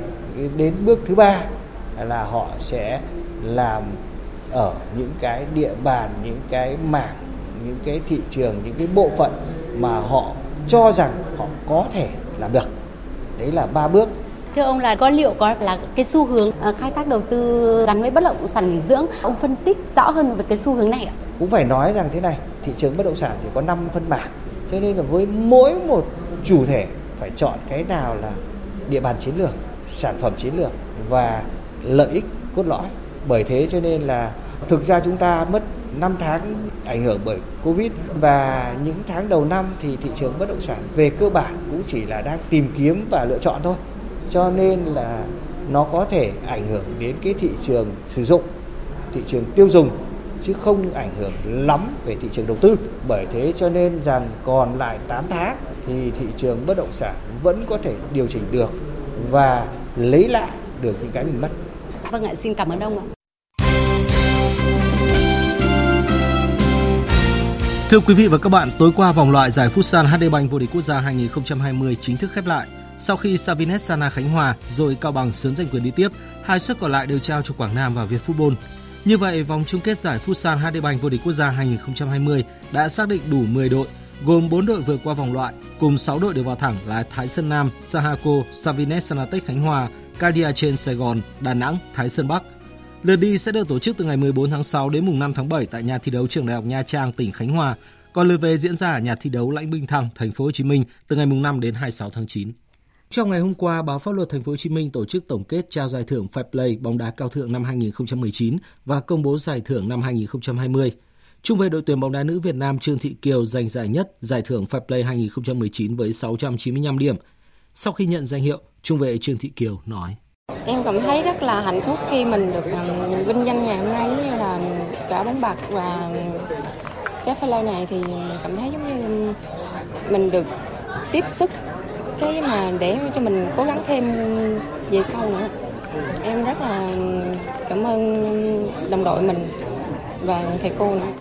đến bước thứ ba là họ sẽ làm ở những cái địa bàn những cái mảng những cái thị trường những cái bộ phận mà họ cho rằng họ có thể làm được đấy là ba bước Thưa ông là có liệu có là cái xu hướng ờ, khai thác đầu tư gắn với bất động sản nghỉ dưỡng, ông phân tích rõ hơn về cái xu hướng này ạ? Cũng phải nói rằng thế này, thị trường bất động sản thì có 5 phân mảng. Cho nên là với mỗi một chủ thể phải chọn cái nào là địa bàn chiến lược, sản phẩm chiến lược và lợi ích cốt lõi. Bởi thế cho nên là thực ra chúng ta mất 5 tháng ảnh hưởng bởi Covid và những tháng đầu năm thì thị trường bất động sản về cơ bản cũng chỉ là đang tìm kiếm và lựa chọn thôi. Cho nên là nó có thể ảnh hưởng đến cái thị trường sử dụng, thị trường tiêu dùng chứ không ảnh hưởng lắm về thị trường đầu tư. Bởi thế cho nên rằng còn lại 8 tháng thì thị trường bất động sản vẫn có thể điều chỉnh được và lấy lại được những cái mình mất. Vâng ạ, xin cảm ơn ông ạ. Thưa quý vị và các bạn, tối qua vòng loại giải Futsal HD Bank vô địch quốc gia 2020 chính thức khép lại. Sau khi Savinet Sana Khánh Hòa rồi Cao Bằng sớm giành quyền đi tiếp, hai suất còn lại đều trao cho Quảng Nam và Việt Football. Như vậy, vòng chung kết giải Futsal HD Bank vô địch quốc gia 2020 đã xác định đủ 10 đội, gồm 4 đội vượt qua vòng loại, cùng 6 đội được vào thẳng là Thái Sơn Nam, Sahako, Savines Sanatech Khánh Hòa, Cadia trên Sài Gòn, Đà Nẵng, Thái Sơn Bắc. Lượt đi sẽ được tổ chức từ ngày 14 tháng 6 đến mùng 5 tháng 7 tại nhà thi đấu trường Đại học Nha Trang, tỉnh Khánh Hòa. Còn lượt về diễn ra ở nhà thi đấu Lãnh Bình Thăng, thành phố Hồ Chí Minh từ ngày mùng 5 đến 26 tháng 9. Trong ngày hôm qua, báo Pháp luật Thành phố Hồ Chí Minh tổ chức tổng kết trao giải thưởng Fair Play bóng đá cao thượng năm 2019 và công bố giải thưởng năm 2020. Trung vệ đội tuyển bóng đá nữ Việt Nam Trương Thị Kiều giành giải nhất giải thưởng Fair Play 2019 với 695 điểm. Sau khi nhận danh hiệu, trung vệ Trương Thị Kiều nói: Em cảm thấy rất là hạnh phúc khi mình được um, vinh danh ngày hôm nay như là cả bóng bạc và cái Fair này thì cảm thấy giống như mình được tiếp sức cái mà để cho mình cố gắng thêm về sau nữa em rất là cảm ơn đồng đội mình và thầy cô nữa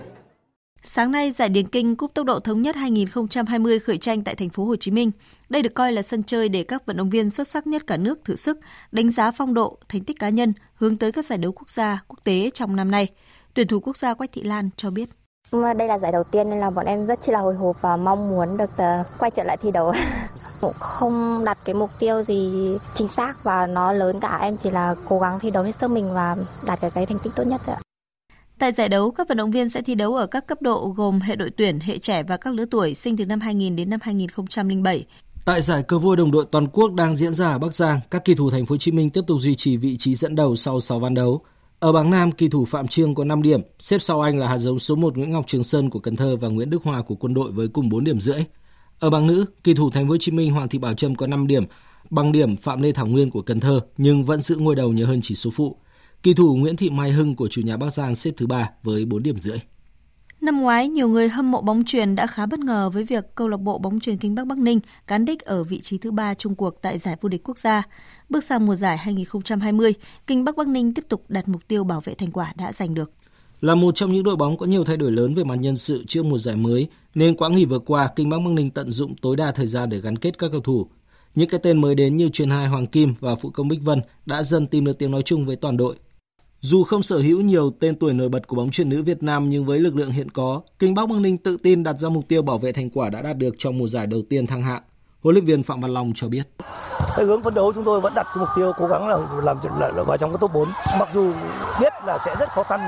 Sáng nay, giải điền kinh Cúp Tốc độ Thống nhất 2020 khởi tranh tại thành phố Hồ Chí Minh. Đây được coi là sân chơi để các vận động viên xuất sắc nhất cả nước thử sức, đánh giá phong độ, thành tích cá nhân hướng tới các giải đấu quốc gia, quốc tế trong năm nay. Tuyển thủ quốc gia Quách Thị Lan cho biết. Đây là giải đầu tiên nên là bọn em rất chi là hồi hộp và mong muốn được uh, quay trở lại thi đấu. Cũng không đặt cái mục tiêu gì chính xác và nó lớn cả em chỉ là cố gắng thi đấu hết sức mình và đạt được cái thành tích tốt nhất ạ. Tại giải đấu, các vận động viên sẽ thi đấu ở các cấp độ gồm hệ đội tuyển, hệ trẻ và các lứa tuổi sinh từ năm 2000 đến năm 2007. Tại giải cờ vua đồng đội toàn quốc đang diễn ra ở Bắc Giang, các kỳ thủ thành phố Hồ Chí Minh tiếp tục duy trì vị trí dẫn đầu sau 6 ván đấu. Ở bảng Nam, kỳ thủ Phạm Trương có 5 điểm, xếp sau anh là hạt giống số 1 Nguyễn Ngọc Trường Sơn của Cần Thơ và Nguyễn Đức Hòa của Quân đội với cùng 4 điểm rưỡi. Ở bảng nữ, kỳ thủ Thành phố Hồ Chí Minh Hoàng Thị Bảo Trâm có 5 điểm, bằng điểm Phạm Lê Thảo Nguyên của Cần Thơ nhưng vẫn giữ ngôi đầu nhờ hơn chỉ số phụ. Kỳ thủ Nguyễn Thị Mai Hưng của chủ nhà Bắc Giang xếp thứ ba với 4 điểm rưỡi. Năm ngoái, nhiều người hâm mộ bóng truyền đã khá bất ngờ với việc câu lạc bộ bóng truyền Kinh Bắc Bắc Ninh cán đích ở vị trí thứ ba chung cuộc tại giải vô địch quốc gia. Bước sang mùa giải 2020, Kinh Bắc Bắc Ninh tiếp tục đặt mục tiêu bảo vệ thành quả đã giành được. Là một trong những đội bóng có nhiều thay đổi lớn về mặt nhân sự trước mùa giải mới, nên quãng nghỉ vừa qua, Kinh Bắc Bắc Ninh tận dụng tối đa thời gian để gắn kết các cầu thủ. Những cái tên mới đến như truyền hai Hoàng Kim và phụ công Bích Vân đã dần tìm được tiếng nói chung với toàn đội dù không sở hữu nhiều tên tuổi nổi bật của bóng chuyền nữ Việt Nam nhưng với lực lượng hiện có, Kinh Bắc Bắc Ninh tự tin đặt ra mục tiêu bảo vệ thành quả đã đạt được trong mùa giải đầu tiên thăng hạng. Huấn luyện viên Phạm Văn Long cho biết. Cái hướng phấn đấu chúng tôi vẫn đặt mục tiêu cố gắng là làm là vào trong cái top 4. Mặc dù biết là sẽ rất khó khăn,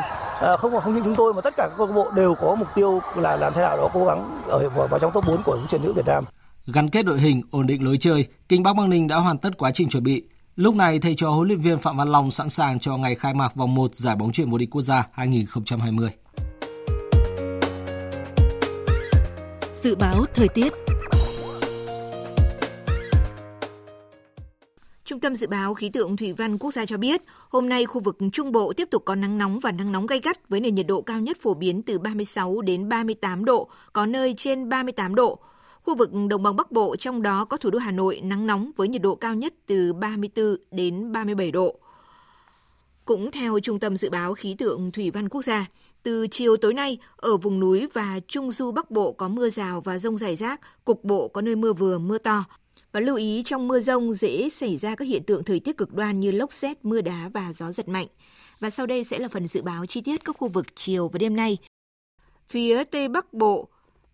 à, không không những chúng tôi mà tất cả các câu lạc bộ đều có mục tiêu là làm thế nào đó cố gắng ở vào, vào trong top 4 của bóng chuyền nữ Việt Nam. Gắn kết đội hình, ổn định lối chơi, Kinh Bắc Băng Ninh đã hoàn tất quá trình chuẩn bị, Lúc này, thầy trò huấn luyện viên Phạm Văn Long sẵn sàng cho ngày khai mạc vòng 1 giải bóng chuyền vô địch quốc gia 2020. Dự báo thời tiết Trung tâm Dự báo Khí tượng Thủy văn Quốc gia cho biết, hôm nay khu vực Trung Bộ tiếp tục có nắng nóng và nắng nóng gay gắt với nền nhiệt độ cao nhất phổ biến từ 36 đến 38 độ, có nơi trên 38 độ. Khu vực Đồng bằng Bắc Bộ trong đó có thủ đô Hà Nội nắng nóng với nhiệt độ cao nhất từ 34 đến 37 độ. Cũng theo Trung tâm Dự báo Khí tượng Thủy văn Quốc gia, từ chiều tối nay, ở vùng núi và Trung Du Bắc Bộ có mưa rào và rông rải rác, cục bộ có nơi mưa vừa, mưa to. Và lưu ý trong mưa rông dễ xảy ra các hiện tượng thời tiết cực đoan như lốc xét, mưa đá và gió giật mạnh. Và sau đây sẽ là phần dự báo chi tiết các khu vực chiều và đêm nay. Phía Tây Bắc Bộ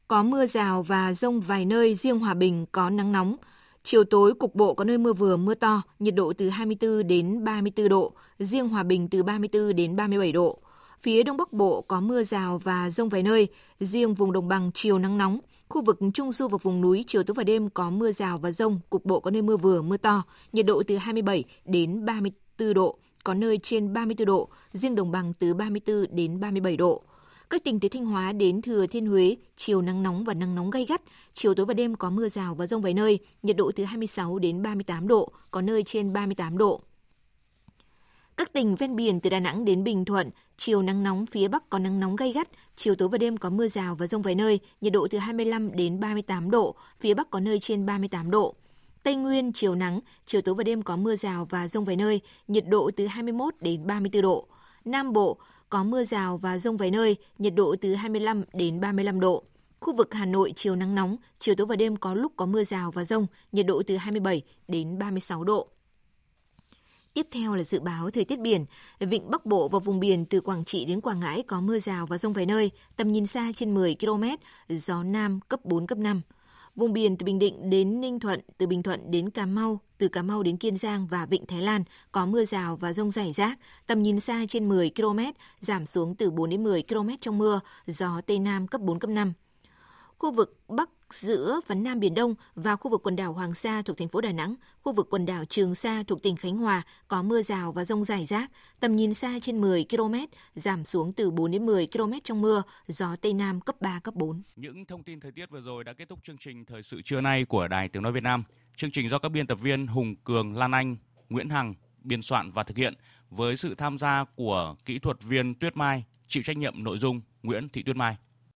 có mưa rào và rông vài nơi, riêng Hòa Bình có nắng nóng. Chiều tối cục bộ có nơi mưa vừa mưa to, nhiệt độ từ 24 đến 34 độ, riêng Hòa Bình từ 34 đến 37 độ. Phía Đông Bắc Bộ có mưa rào và rông vài nơi, riêng vùng đồng bằng chiều nắng nóng. Khu vực Trung Du và vùng núi chiều tối và đêm có mưa rào và rông, cục bộ có nơi mưa vừa mưa to, nhiệt độ từ 27 đến 34 độ, có nơi trên 34 độ, riêng đồng bằng từ 34 đến 37 độ. Các tỉnh từ Thanh Hóa đến Thừa Thiên Huế, chiều nắng nóng và nắng nóng gay gắt, chiều tối và đêm có mưa rào và rông vài nơi, nhiệt độ từ 26 đến 38 độ, có nơi trên 38 độ. Các tỉnh ven biển từ Đà Nẵng đến Bình Thuận, chiều nắng nóng phía Bắc có nắng nóng gay gắt, chiều tối và đêm có mưa rào và rông vài nơi, nhiệt độ từ 25 đến 38 độ, phía Bắc có nơi trên 38 độ. Tây Nguyên chiều nắng, chiều tối và đêm có mưa rào và rông vài nơi, nhiệt độ từ 21 đến 34 độ. Nam Bộ có mưa rào và rông vài nơi, nhiệt độ từ 25 đến 35 độ. Khu vực Hà Nội chiều nắng nóng, chiều tối và đêm có lúc có mưa rào và rông, nhiệt độ từ 27 đến 36 độ. Tiếp theo là dự báo thời tiết biển. Vịnh Bắc Bộ và vùng biển từ Quảng Trị đến Quảng Ngãi có mưa rào và rông vài nơi, tầm nhìn xa trên 10 km, gió Nam cấp 4, cấp 5. Vùng biển từ Bình Định đến Ninh Thuận, từ Bình Thuận đến Cà Mau, từ Cà Mau đến Kiên Giang và Vịnh Thái Lan có mưa rào và rông rải rác, tầm nhìn xa trên 10 km, giảm xuống từ 4 đến 10 km trong mưa, gió Tây Nam cấp 4, cấp 5. Khu vực Bắc giữa và Nam Biển Đông và khu vực quần đảo Hoàng Sa thuộc thành phố Đà Nẵng, khu vực quần đảo Trường Sa thuộc tỉnh Khánh Hòa có mưa rào và rông rải rác, tầm nhìn xa trên 10 km, giảm xuống từ 4 đến 10 km trong mưa, gió Tây Nam cấp 3, cấp 4. Những thông tin thời tiết vừa rồi đã kết thúc chương trình Thời sự trưa nay của Đài Tiếng Nói Việt Nam. Chương trình do các biên tập viên Hùng Cường, Lan Anh, Nguyễn Hằng biên soạn và thực hiện với sự tham gia của kỹ thuật viên Tuyết Mai, chịu trách nhiệm nội dung Nguyễn Thị Tuyết Mai.